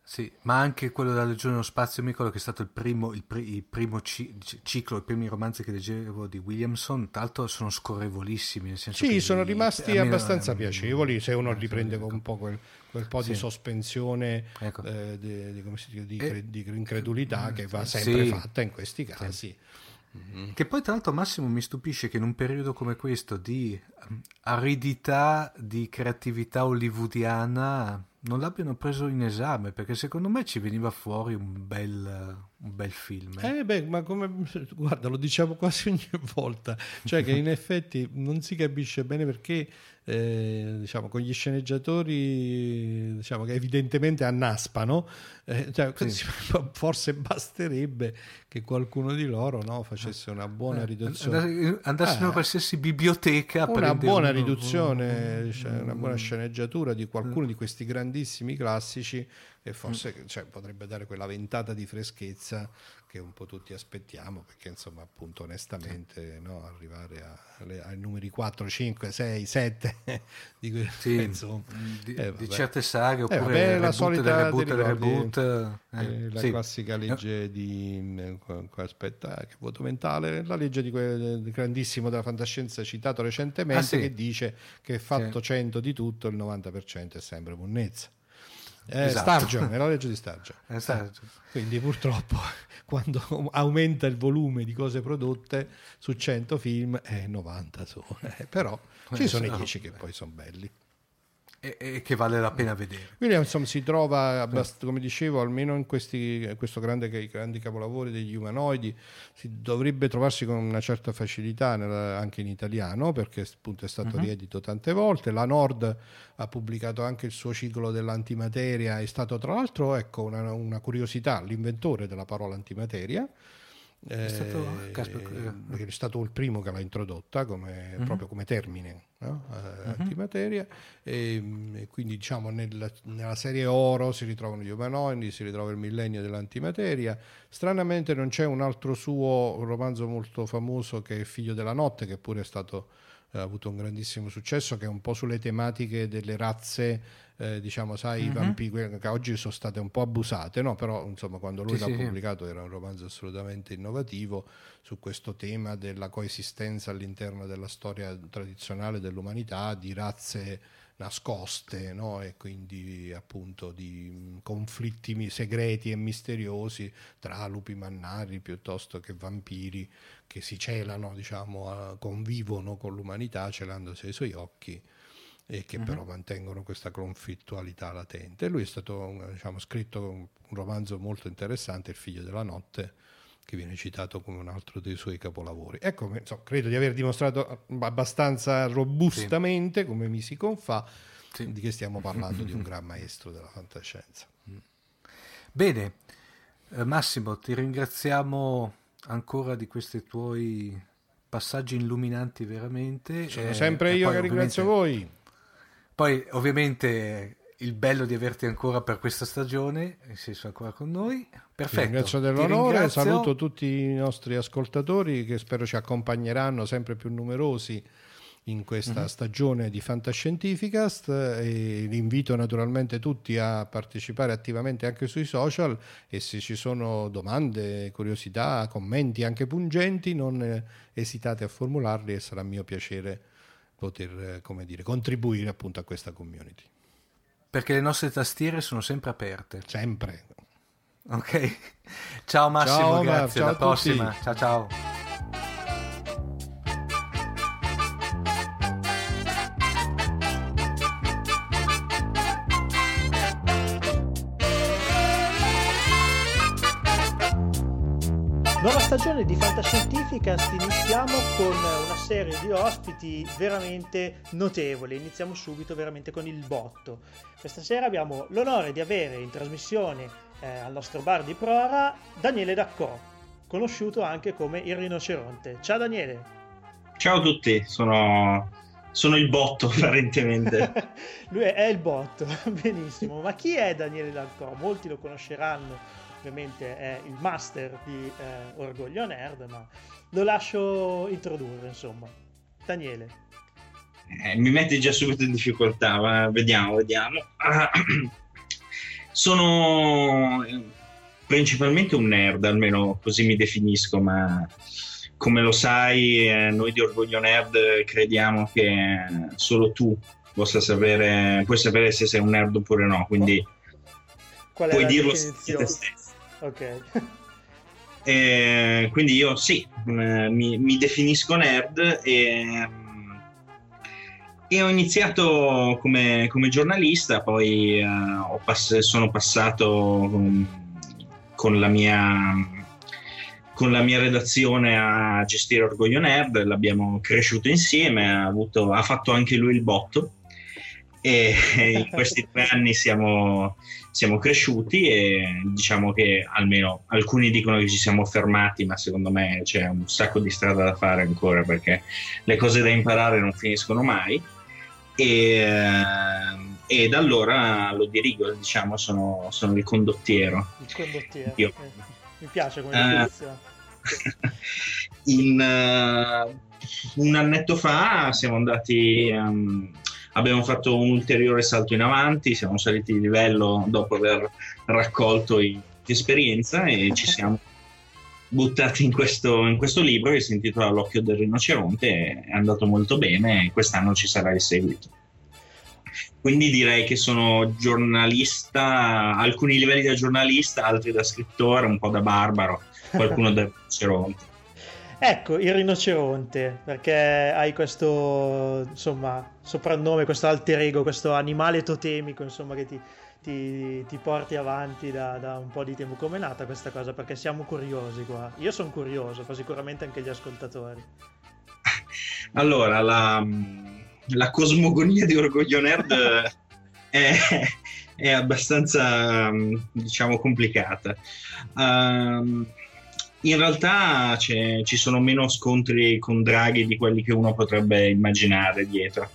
sì, ma anche quello della Legione dello Spazio, mi ricordo che è stato il primo, il, pr- il primo ci- ciclo, i primi romanzi che leggevo di Williamson, tra l'altro sono scorrevolissimi. Nel senso sì, sono rimasti abbastanza meno, piacevoli, se uno riprende ecco. un po' quel, quel po' sì. di sospensione ecco. eh, di, di, dice, di, e, di, incredulità che va sempre sì. fatta in questi casi. Sì. Che poi tra l'altro Massimo mi stupisce che in un periodo come questo di aridità, di creatività hollywoodiana non l'abbiano preso in esame perché secondo me ci veniva fuori un bel, un bel film. Eh? eh beh, ma come guarda, lo diciamo quasi [laughs] ogni volta, cioè che in effetti non si capisce bene perché eh, diciamo, con gli sceneggiatori diciamo, che evidentemente annaspano, eh, cioè, sì. [laughs] forse basterebbe che qualcuno di loro no, facesse una buona eh, riduzione. Andassero in ah. qualsiasi biblioteca una buona un... riduzione, cioè, una buona sceneggiatura di qualcuno di questi grandissimi classici e forse cioè, potrebbe dare quella ventata di freschezza che un po' tutti aspettiamo, perché insomma appunto onestamente no, arrivare a, ai numeri 4, 5, 6, 7 di, que- sì, insomma, di, eh, di, certe saghe oppure eh, vabbè, la solita reboot, reboot, eh, eh, la sì. classica legge di mm, aspetta, che vuoto mentale, la legge di quel grandissimo della fantascienza citato recentemente ah, sì. che dice che fatto sì. 100 di tutto il 90% è sempre monnezza. Eh, esatto. Stargion, è la legge di Stargion. Eh. Quindi purtroppo [laughs] quando aumenta il volume di cose prodotte su 100 film, eh, 90 sono. Eh, però ci sono i 10 che poi sono belli e, e, che vale la pena vedere. Williamson si trova, abbast- come dicevo, almeno in questi questo grande, grandi capolavori degli umanoidi, si dovrebbe trovarsi con una certa facilità nella, anche in italiano, perché appunto è stato uh-huh. riedito tante volte. La Nord ha pubblicato anche il suo ciclo dell'antimateria, è stato tra l'altro, ecco, una, una curiosità, l'inventore della parola antimateria è stato, eh, è stato, il primo che l'ha introdotta come, uh-huh. proprio come termine no? uh-huh. antimateria e, mm, e, quindi diciamo nel, nella serie oro si ritrovano gli umanoidi si ritrova il millennio dell'antimateria stranamente non c'è un altro suo romanzo molto famoso che è Figlio della notte che pure è stato ha avuto un grandissimo successo che è un po' sulle tematiche delle razze eh, diciamo sai uh-huh. i mhm. vampiri che oggi sono state un po' abusate no? però insomma quando lui sì, l'ha sì, pubblicato era un romanzo assolutamente innovativo su questo tema della coesistenza all'interno della storia tradizionale dell'umanità di razze nascoste no? e quindi appunto di conflitti segreti e misteriosi tra lupi mannari piuttosto che vampiri che si celano, diciamo, convivono con l'umanità celandosi ai suoi occhi e che uh-huh. però mantengono questa conflittualità latente. Lui è stato diciamo, scritto un romanzo molto interessante, Il figlio della notte, che viene citato come un altro dei suoi capolavori. Ecco, insomma, credo di aver dimostrato abbastanza robustamente, sì. come mi si confà, sì. di che stiamo parlando di un [laughs] gran maestro della fantascienza. Bene, eh, Massimo, ti ringraziamo ancora di questi tuoi passaggi illuminanti veramente. Sono eh, sempre io che ringrazio voi. Poi ovviamente il bello di averti ancora per questa stagione, nel senso ancora con noi. Perfetto. Ti ringrazio dell'onore, ringrazio. saluto tutti i nostri ascoltatori che spero ci accompagneranno sempre più numerosi in questa uh-huh. stagione di Fantascientificast e li invito naturalmente tutti a partecipare attivamente anche sui social e se ci sono domande, curiosità, commenti anche pungenti non esitate a formularli e sarà mio piacere poter come dire, contribuire appunto a questa community. Perché le nostre tastiere sono sempre aperte. Sempre. Ok. Ciao Massimo, ciao, grazie. Ciao alla prossima. Ciao ciao. Stagione di Fantascientificast iniziamo con una serie di ospiti veramente notevoli. Iniziamo subito veramente con il botto. Questa sera abbiamo l'onore di avere in trasmissione eh, al nostro bar di Prora Daniele Daccò, conosciuto anche come il rinoceronte. Ciao Daniele. Ciao a tutti, sono sono il botto [laughs] apparentemente. [laughs] Lui è, il botto, [laughs] benissimo. Ma chi è Daniele Dalcò? Molti lo conosceranno, ovviamente è il master di eh, Orgoglio Nerd, ma lo lascio introdurre, insomma. Daniele. Eh, mi metti già subito in difficoltà, ma vediamo, vediamo. [clears throat] sono principalmente un nerd, almeno così mi definisco, ma come lo sai, eh, noi di Orgoglio Nerd crediamo che solo tu possa sapere, puoi sapere se sei un nerd oppure no, quindi puoi dirlo te stesso. Ok. [laughs] E, quindi io sì, mi, mi definisco nerd e, e ho iniziato come, come giornalista, poi uh, pass- sono passato con, con la mia con la mia redazione a gestire Orgoglio Nerd, l'abbiamo cresciuto insieme, ha, avuto, ha fatto anche lui il botto e in questi tre anni siamo, siamo, cresciuti e diciamo che almeno alcuni dicono che ci siamo fermati, ma secondo me c'è un sacco di strada da fare ancora perché le cose da imparare non finiscono mai. E, e da allora lo dirigo, diciamo, sono, sono il condottiero. Il condottiero. Io, eh mi piace come definizione. Uh, [laughs] in, uh, un annetto fa siamo andati, um, abbiamo fatto un ulteriore salto in avanti, siamo saliti di livello dopo aver raccolto esperienza e ci siamo buttati in questo, in questo libro che si intitola L'occhio del rinoceronte, è andato molto bene e quest'anno ci sarà il seguito. Quindi direi che sono giornalista, alcuni livelli da giornalista, altri da scrittore, un po' da barbaro, qualcuno [laughs] da rinoceronte. Ecco, il rinoceronte, perché hai questo, insomma, soprannome, questo alter ego, questo animale totemico, insomma, che ti, ti, ti porti avanti da, da, un po' di tempo. Come è nata questa cosa? Perché siamo curiosi qua. Io sono curioso, fa sicuramente anche gli ascoltatori. [laughs] Allora, la la cosmogonia di Orgoglio Nerd è, è, abbastanza, diciamo, complicata. Um, in realtà ci sono meno scontri con draghi di quelli che uno potrebbe immaginare dietro.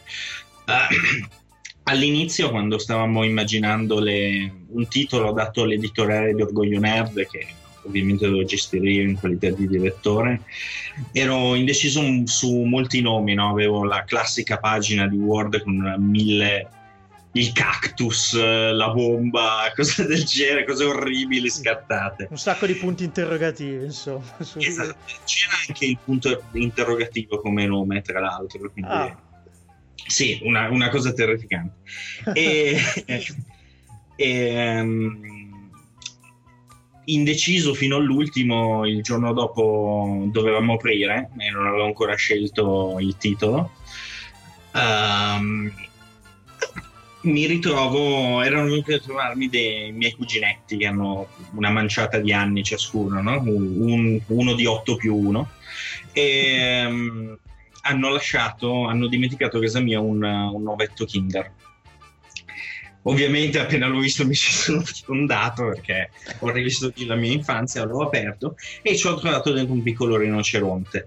Uh, [clears throat] all'inizio, quando stavamo immaginando le, un titolo dato all'editoriale di Orgoglio Nerd, che ovviamente devo gestire io in qualità di direttore. Ero indeciso su molti nomi, no? avevo la classica pagina di Word con mille il cactus, la bomba, [laughs] cose del genere, cose orribili scattate. Un sacco di punti interrogativi, insomma. Esatto. C'era anche il punto interrogativo come nome, tra l'altro. Quindi... Ah. Sì, una, una, cosa terrificante. e, [laughs] e um, indeciso fino all'ultimo, il giorno dopo dovevamo aprire e non avevo ancora scelto il titolo. Um, mi ritrovo, erano venuti a trovarmi dei miei cuginetti che hanno una manciata di anni ciascuno, no? Un, uno di 8 più 1, e um, hanno lasciato, hanno dimenticato a casa mia un, un ovetto Kinder Ovviamente appena l'ho visto mi [laughs] ci sono fondato perché ho rivisto la mia infanzia, l'ho aperto e ci ho trovato dentro un piccolo rinoceronte,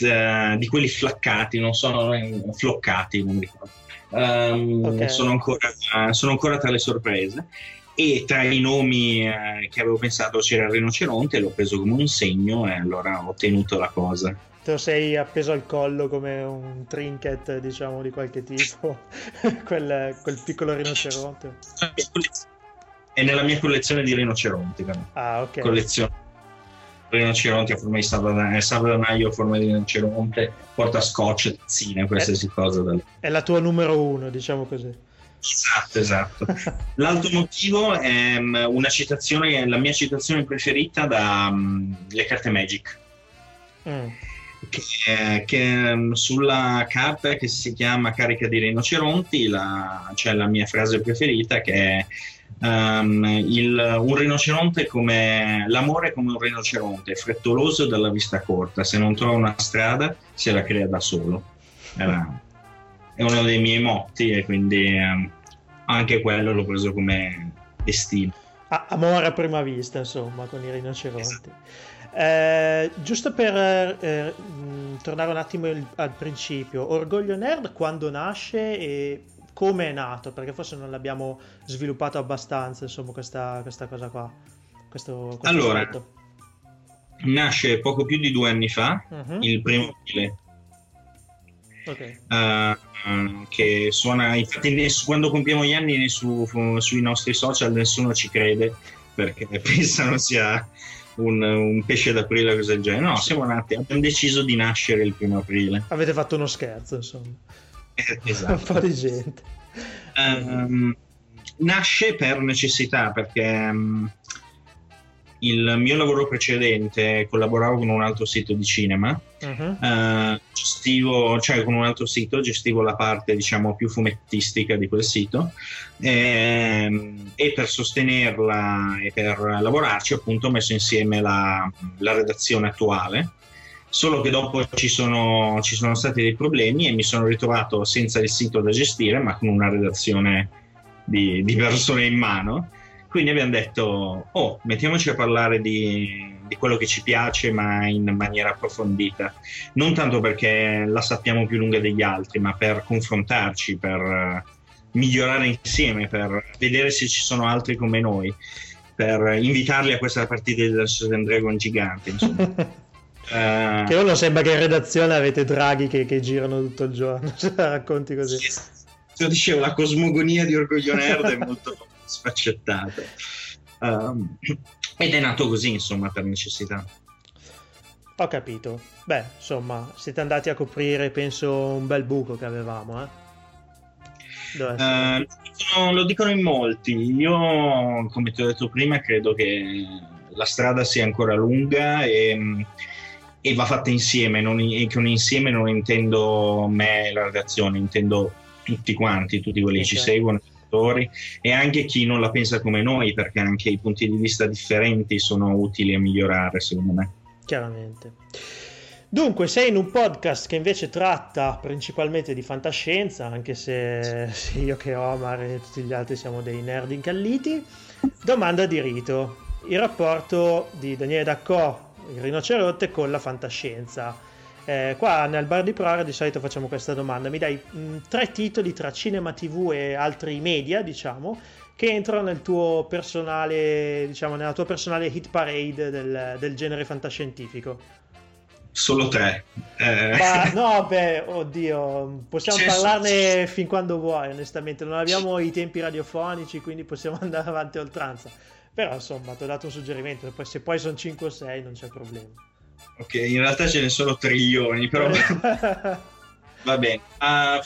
uh, di quelli flaccati, non sono floccati, non ricordo. Um, okay. sono, ancora, sono, ancora, tra le sorprese e tra i nomi uh, che avevo pensato c'era il rinoceronte, l'ho preso come un segno e allora ho ottenuto la cosa te lo sei appeso al collo come un trinket, diciamo, di qualche tipo, [laughs] quel, quel, piccolo rinoceronte. È nella mia collezione di rinoceronti. Ah, ok. Collezione rinoceronti a forma di salvadanaio a forma di rinoceronte, porta scotch, tazzine, qualsiasi è, cosa. Dal... È la tua numero uno, diciamo così. Esatto, esatto. [laughs] L'altro motivo è um, una citazione, la mia citazione preferita da um, Le carte Magic. Mm che, che, mm, sulla carta che si chiama Carica di rinoceronti la, c'è la mia frase preferita che è um, il, un rinoceronte come l'amore come un rinoceronte, frettoloso dalla vista corta, se non trova una strada se la crea da solo. Era, è uno dei miei motti e quindi um, anche quello l'ho preso come destino. amore a prima vista, insomma, con i rinoceronti. Esatto. Eh, giusto per eh, mh, tornare un attimo al principio, Orgoglio Nerd quando nasce e come è nato? Perché forse non l'abbiamo sviluppato abbastanza, insomma, questa, questa cosa qua. Questo, questo allora, aspetto. nasce poco più di due anni fa, uh-huh. il primo aprile. Okay. Uh, che suona infatti quando compiamo gli anni su, sui nostri social nessuno ci crede perché [laughs] pensano sia un, un, pesce d'aprile o cosa del genere no siamo nati abbiamo deciso di nascere il primo aprile avete fatto uno scherzo insomma esatto. [laughs] un po' di gente um, nasce per necessità perché um, il mio lavoro precedente collaboravo con un altro sito di cinema, uh-huh. uh, gestivo, cioè con un altro sito, gestivo la parte diciamo più fumettistica di quel sito e, e per sostenerla e per lavorarci appunto ho messo insieme la, la redazione attuale solo che dopo ci sono, ci sono, stati dei problemi e mi sono ritrovato senza il sito da gestire ma con una redazione di, di persone in mano quindi abbiamo detto, oh, mettiamoci a parlare di, di, quello che ci piace, ma in maniera approfondita. Non tanto perché la sappiamo più lunga degli altri, ma per confrontarci, per uh, migliorare insieme, per vedere se ci sono altri come noi, per invitarli a questa partita del Dungeons Dragon gigante, insomma. [laughs] uh, che uno sembra che in redazione avete draghi che, che girano tutto il giorno, [laughs] cioè, racconti così. Sì, dicevo, la cosmogonia di Orgoglio Nerd è [laughs] molto sfaccettato. Um, ed è nato così, insomma, per necessità. Ho capito. Beh, insomma, siete andati a coprire, penso, un bel buco che avevamo, eh? Uh, lo dicono in molti. Io, come ti ho detto prima, credo che la strada sia ancora lunga e, e va fatta insieme. Non, e con insieme non intendo me e la redazione, intendo tutti quanti, tutti quelli che ci seguono e anche chi non la pensa come noi, perché anche i punti di vista differenti sono utili a migliorare, secondo me. Chiaramente. Dunque, sei in un podcast che invece tratta principalmente di fantascienza, anche se [laughs] io che Omar e tutti gli altri siamo dei nerd incalliti. Domanda di rito: il rapporto di Daniele Daccò, il rinoceronte, con la fantascienza. Eh, qua nel bar di Prora di solito facciamo questa domanda: mi dai mh, mm, tre titoli tra cinema, tv e altri media, diciamo, che entrano nel tuo personale, diciamo, nella tua personale hit parade del, del genere fantascientifico? Solo tre. Eh. Ma [laughs] no, beh, oddio, possiamo C'è parlarne su... fin quando vuoi, onestamente. Non abbiamo i tempi radiofonici, quindi possiamo [laughs] andare avanti a oltranza. Però, insomma, ti ho dato un suggerimento. Poi, se poi sono 5 o 6, non c'è problema. Ok, in realtà ce ne sono trilioni, però [laughs] va bene. Uh,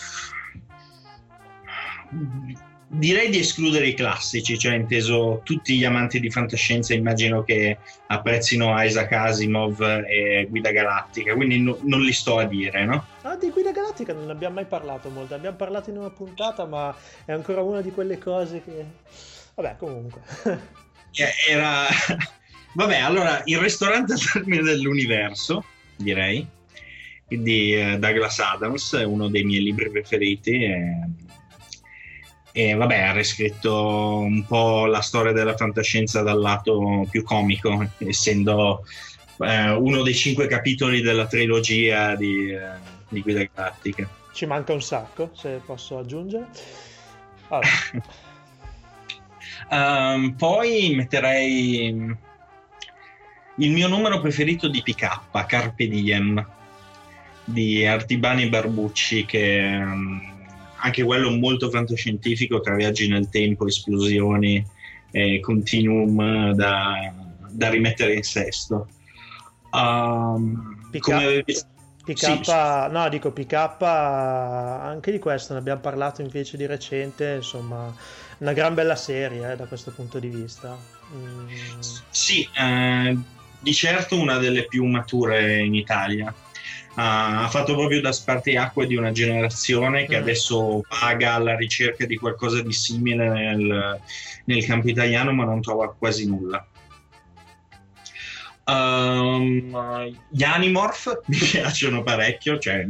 direi di escludere i classici, cioè inteso tutti gli amanti di fantascienza immagino che apprezzino Isaac Asimov e Guida Galattica, quindi no, non li sto a dire, no? Ah, di Guida Galattica non ne abbiamo mai parlato molto, abbiamo parlato in una puntata, ma è ancora una di quelle cose che... Vabbè, comunque. [laughs] Era [laughs] Vabbè, allora, il ristorante al termine dell'universo, direi, di uh, Douglas Adams, è uno dei miei libri preferiti. E, e vabbè, ha riscritto un po' la storia della fantascienza dal lato più comico, essendo uh, uno dei cinque capitoli della trilogia di, uh, di Guida Galattica. Ci manca un sacco, se posso aggiungere. Allora. [laughs] um, poi metterei il mio numero preferito di PK, Carpe Diem, di Artibani Barbucci, che um, anche quello molto fantascientifico, tra viaggi nel tempo, esplosioni e continuum da, da rimettere in sesto. Um, PK, come... PK sì, no, dico PK, anche di questo ne abbiamo parlato invece di recente, insomma, una gran bella serie eh, da questo punto di vista. Mm. Sì, eh, di certo una delle più mature in Italia. Ha fatto proprio da spartiacque di una generazione che mm. adesso paga alla ricerca di qualcosa di simile nel, nel campo italiano, ma non trova quasi nulla. Um, gli Animorph [laughs] mi piacciono parecchio, cioè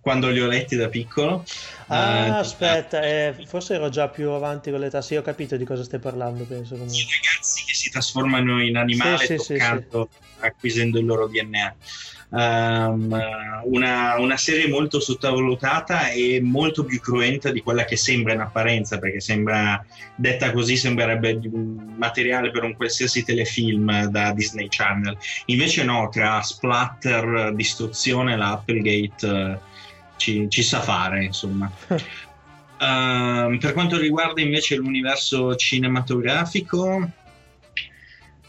quando li ho letti da piccolo. Ah, uh, aspetta, eh, forse ero già più avanti con l'età. Sì, ho capito di cosa stai parlando, penso. Comunque. I ragazzi si trasformano in animale Sì, sì, toccando, acquisendo il loro DNA. Um, una, una serie molto sottovalutata e molto più cruenta di quella che sembra in apparenza, perché sembra detta così sembrerebbe un materiale per un qualsiasi telefilm da Disney Channel. Invece no, tra splatter, distruzione, la Applegate eh, ci, ci sa fare, insomma. Uh, per quanto riguarda invece l'universo cinematografico,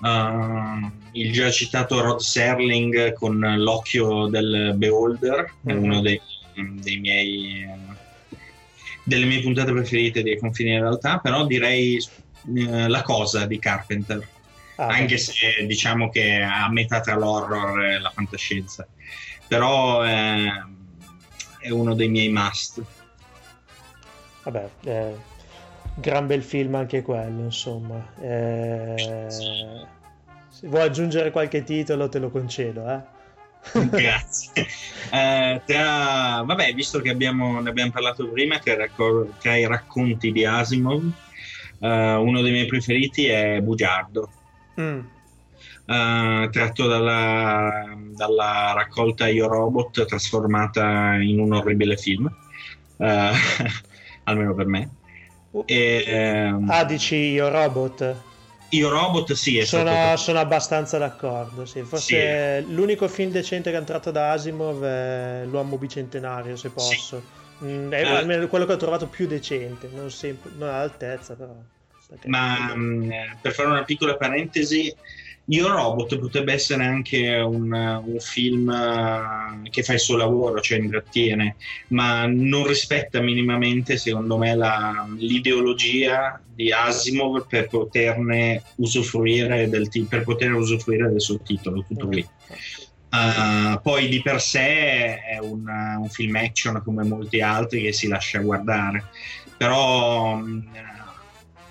uh, il già citato Rod Serling con l'occhio del Beholder è Mhm. uno dei, dei miei delle mie puntate preferite dei confini in realtà, però direi eh, la cosa di Carpenter, Ah, anche se diciamo che è a metà tra l'horror e la fantascienza, però eh, è uno dei miei must. Vabbè, eh, gran bel film anche quello, insomma. Eh, se vuoi aggiungere qualche titolo te lo concedo, eh. Grazie. [laughs] Eh, tra, vabbè, visto che abbiamo, ne abbiamo parlato prima, tra, i raccol- tra i racconti di Asimov, eh, uno dei miei preferiti è Bugiardo, Mm, eh, tratto dalla, dalla raccolta Io Robot, trasformata in un orribile film, eh, [laughs] almeno per me. E, ehm, Ah, dici io robot? Io Robot, sì, è Sono, stato sono abbastanza d'accordo. Sì. Forse l'unico film decente che hanno tratto da Asimov è L'uomo bicentenario, se posso. Mm, è Eh. almeno quello che ho trovato più decente, non, sempre, non all'altezza, però. Ma mh, per fare una piccola parentesi, Io Robot potrebbe essere anche un, un film eh, che fa il suo lavoro, cioè intrattiene, ma non rispetta minimamente, secondo me, la- l'ideologia di Asimov per poterne usufruire del, per poter usufruire del suo titolo, tutto lì. Uh, poi di per sé è un, un film action come molti altri che si lascia guardare, però mh,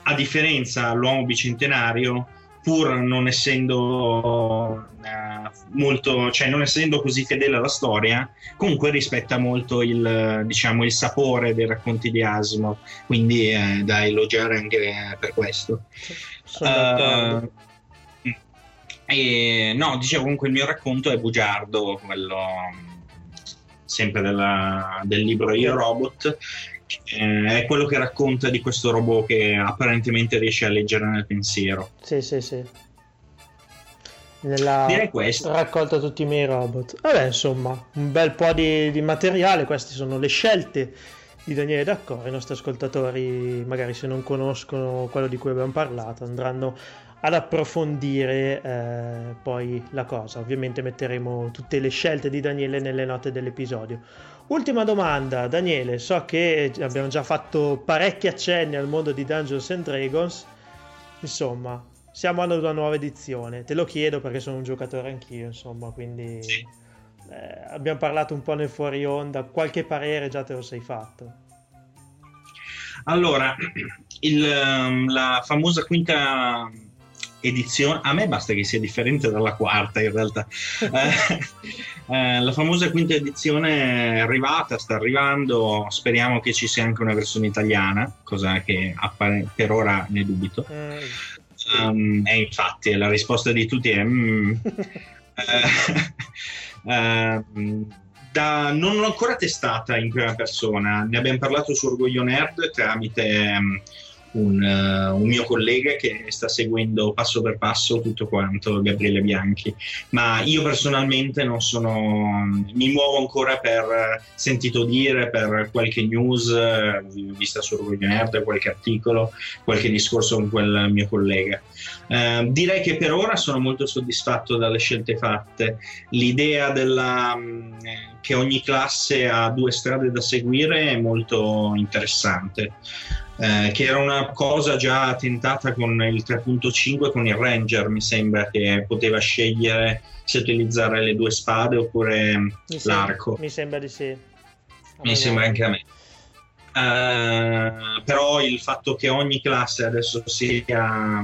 a differenza l'uomo bicentenario, pur non essendo eh, molto, cioè non essendo così fedele alla storia, comunque rispetta molto il, diciamo, il sapore dei racconti di Asimov, quindi è da elogiare anche per questo. Eh, e, no, dicevo comunque il mio racconto è bugiardo, quello sempre della- del libro Io Robot, eh, è quello che racconta di questo robot che apparentemente riesce a leggere nel pensiero. Sì, sì, sì. Nella Direi questo. raccolta tutti i miei robot. Vabbè, insomma, un bel po' di, di materiale. Queste sono le scelte di Daniele D'Accordo. I nostri ascoltatori, magari se non conoscono quello di cui abbiamo parlato, andranno ad approfondire eh, poi la cosa. Ovviamente metteremo tutte le scelte di Daniele nelle note dell'episodio. Ultima domanda, Daniele. So che abbiamo già fatto parecchi accenni al mondo di Dungeons and Dragons. Insomma, siamo ad una nuova edizione. Te lo chiedo perché sono un giocatore anch'io, insomma, quindi Sì. eh, abbiamo parlato un po' nel fuori onda. Qualche parere già te lo sei fatto. Allora, [clears throat] il, ehm, la famosa quinta edizione, a me basta che sia differente dalla quarta in realtà. [laughs] Eh, eh, la famosa quinta edizione è arrivata, sta arrivando, speriamo che ci sia anche una versione italiana, cosa che appare- per ora ne dubito. Mm. Um, e infatti la risposta di tutti è... mm, [laughs] ehm, da- non l'ho ancora testata in prima persona, ne abbiamo parlato su Orgoglio Nerd tramite ehm, un, eh, un mio collega che sta seguendo passo per passo tutto quanto, Gabriele Bianchi, ma io personalmente non sono, mi muovo ancora per eh, sentito dire, per qualche news eh, vista su Orgoglio Nerd, qualche articolo, qualche discorso con quel mio collega. Eh, direi che per ora sono molto soddisfatto dalle scelte fatte. L'idea della, mh, che ogni classe ha due strade da seguire è molto interessante. Eh, che era una cosa già tentata con il 3.5 con il Ranger, mi sembra che poteva scegliere se utilizzare le due spade oppure Mi l'arco. mi sembra di sì. Mi sembra anche a me. Eh, però il fatto che ogni classe adesso sia,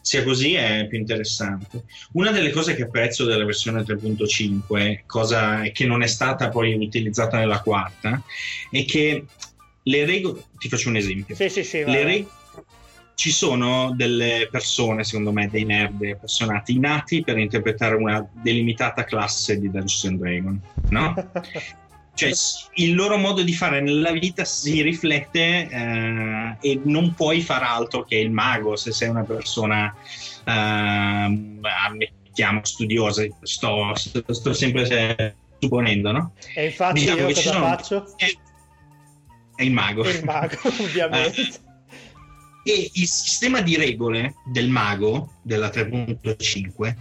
sia così è più interessante. Una delle cose che apprezzo della versione 3.5, cosa che non è stata poi utilizzata nella quarta, è che le regole. Ti faccio un esempio. Sì, sì, sì. Reg- ci sono delle persone, secondo me, dei nerd appassionati, nati per interpretare una delimitata classe di Dungeons and Dragons, no? [laughs] cioè il loro modo di fare nella vita si riflette eh, e non puoi far altro che il mago se sei una persona eh, studiosa. Sto, sto, sempre supponendo no? e infatti diciamo io cosa faccio? È, il mago. Il mago [laughs] ovviamente. Uh, e il sistema di regole del mago della 3.5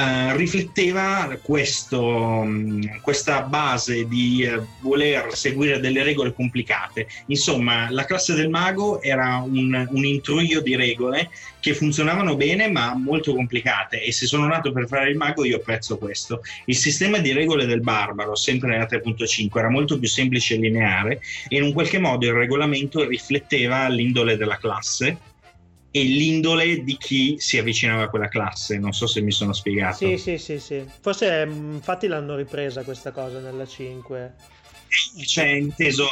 Uh, rifletteva questo, mm, questa base di uh, voler seguire delle regole complicate. Insomma, la classe del mago era un, un, intruglio di regole che funzionavano bene ma molto complicate e se sono nato per fare il mago io apprezzo questo. Il sistema di regole del barbaro, sempre nella 3.5, era molto più semplice e lineare e in un qualche modo il regolamento rifletteva l'indole della classe e l'indole di chi si avvicinava a quella classe. Non so se mi sono spiegato. Sì, sì, sì, sì. Forse mm, infatti l'hanno ripresa questa cosa nella 5. Cioè, inteso,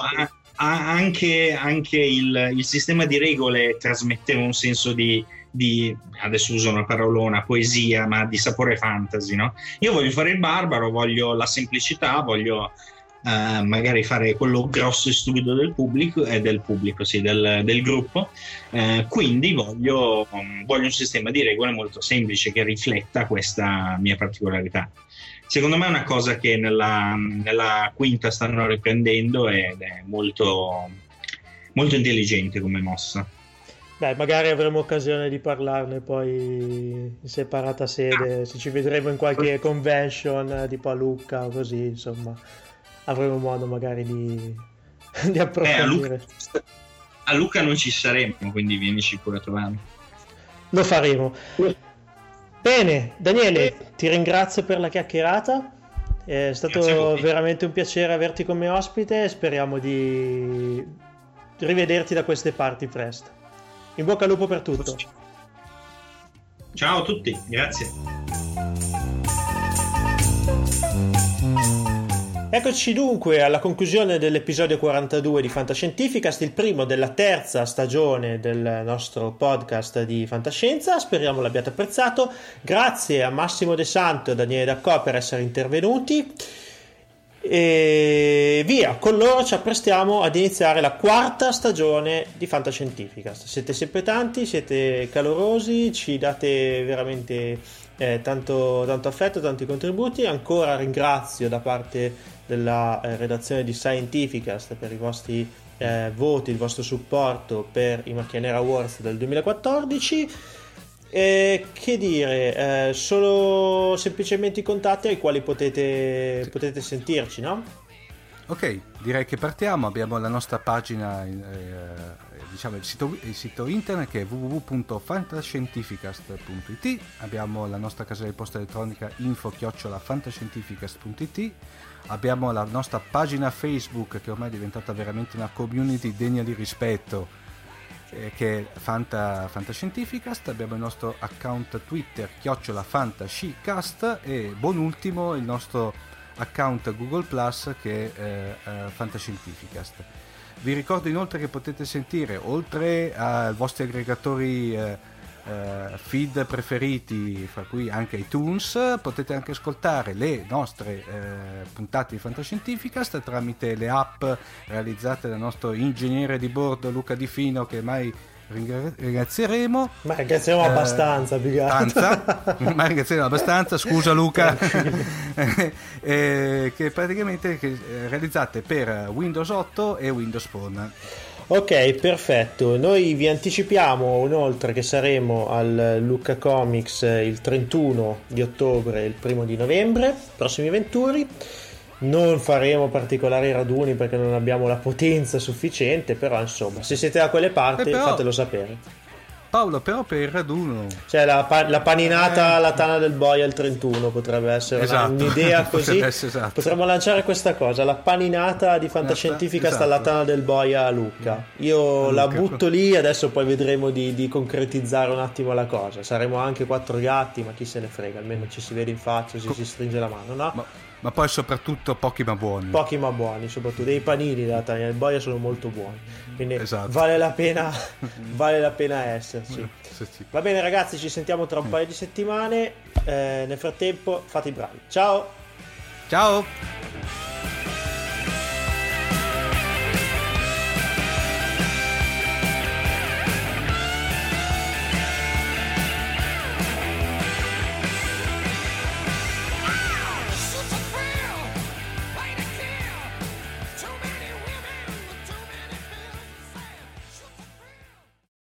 anche, anche il, il, sistema di regole trasmetteva un senso di, di, adesso uso una parolona, poesia, ma di sapore fantasy, no? Io voglio fare il barbaro, voglio la semplicità, voglio uh, magari fare quello grosso e stupido del pubblico, eh, del, pubblico sì, del, del gruppo. Uh, quindi voglio, um, voglio un sistema di regole molto semplice che rifletta questa mia particolarità. Secondo me è una cosa che nella, nella quinta stanno riprendendo ed è molto, molto intelligente come mossa. Dai, magari avremo occasione di parlarne poi in separata sede, se ci vedremo in qualche convention tipo a Lucca o così, insomma avremo modo magari di, [laughs] di approfondire. Eh, a, Luca, a, Luca, non ci saremo, quindi vienici pure a trovarmi. Lo faremo. Bene, Daniele, ti ringrazio per la chiacchierata. È stato veramente un piacere averti come ospite e speriamo di rivederti da queste parti presto. In bocca al lupo per tutto. Ciao a tutti, grazie. Eccoci dunque alla conclusione dell'episodio 42 di Fantascientificast, il primo della terza stagione del nostro podcast di fantascienza. Speriamo l'abbiate apprezzato. Grazie a Massimo De Santo e Daniele Daccò per essere intervenuti. E via, con loro ci apprestiamo ad iniziare la quarta stagione di Fantascientificast. Siete sempre tanti, siete calorosi, ci date veramente eh, tanto, tanto affetto, tanti contributi. Ancora ringrazio da parte della eh, redazione di Scientificast per i vostri eh, voti, il vostro supporto per i Macchia Awards del 2014. E che dire, eh, solo semplicemente i contatti ai quali potete, sì. potete sentirci, no? Ok, direi che partiamo. Abbiamo la nostra pagina, eh, diciamo il sito, il sito, internet che è www.fantascientificast.it. Abbiamo la nostra casa di posta elettronica info-fantascientificast.it abbiamo la nostra pagina Facebook che ormai è diventata veramente una community degna di rispetto eh, che è Fanta, Fantascientificast, abbiamo il nostro account Twitter chiocciola e buon ultimo il nostro account Google Plus che è eh, eh, Fantascientificast. Vi ricordo inoltre che potete sentire oltre ai vostri aggregatori eh, eh, feed preferiti, fra cui anche iTunes, potete anche ascoltare le nostre eh, puntate di Fantascientificast tramite le app realizzate dal nostro ingegnere di bordo Luca Di Fino che mai ringrazieremo. Ma ringrazieremo eh, abbastanza abbastanza [laughs] ma ringrazieremo abbastanza. Scusa Luca. [laughs] [laughs] Eh, che praticamente che, eh, realizzate per Windows 8 e Windows Phone. Ok, perfetto. Noi vi anticipiamo inoltre che saremo al Lucca Comics il 31 di ottobre e il 1 di novembre, prossimi venturi. Non faremo particolari raduni perché non abbiamo la potenza sufficiente, però insomma, se siete da quelle parti, eh però... fatelo sapere. Paolo, però per il raduno. Cioè la, pa- la paninata eh. alla Tana del Boia al 31 potrebbe essere esatto. un'idea [laughs] così. esatto. Potremmo lanciare questa cosa, la paninata di fantascientifica esatto. sta alla Tana del Boia a Lucca. Io Luca. la butto lì, adesso poi vedremo di, di, concretizzare un attimo la cosa. Saremo anche quattro gatti, ma chi se ne frega, almeno ci si vede in faccia, ci si stringe la mano, no? Ma Ma poi soprattutto pochi ma buoni. Pochi ma buoni, soprattutto dei panini della Daniel Boia sono molto buoni. Quindi esatto. vale, la pena, [laughs] vale la pena esserci. Va bene ragazzi, ci sentiamo tra un paio di settimane. Eh, nel frattempo fate i bravi. Ciao! Ciao!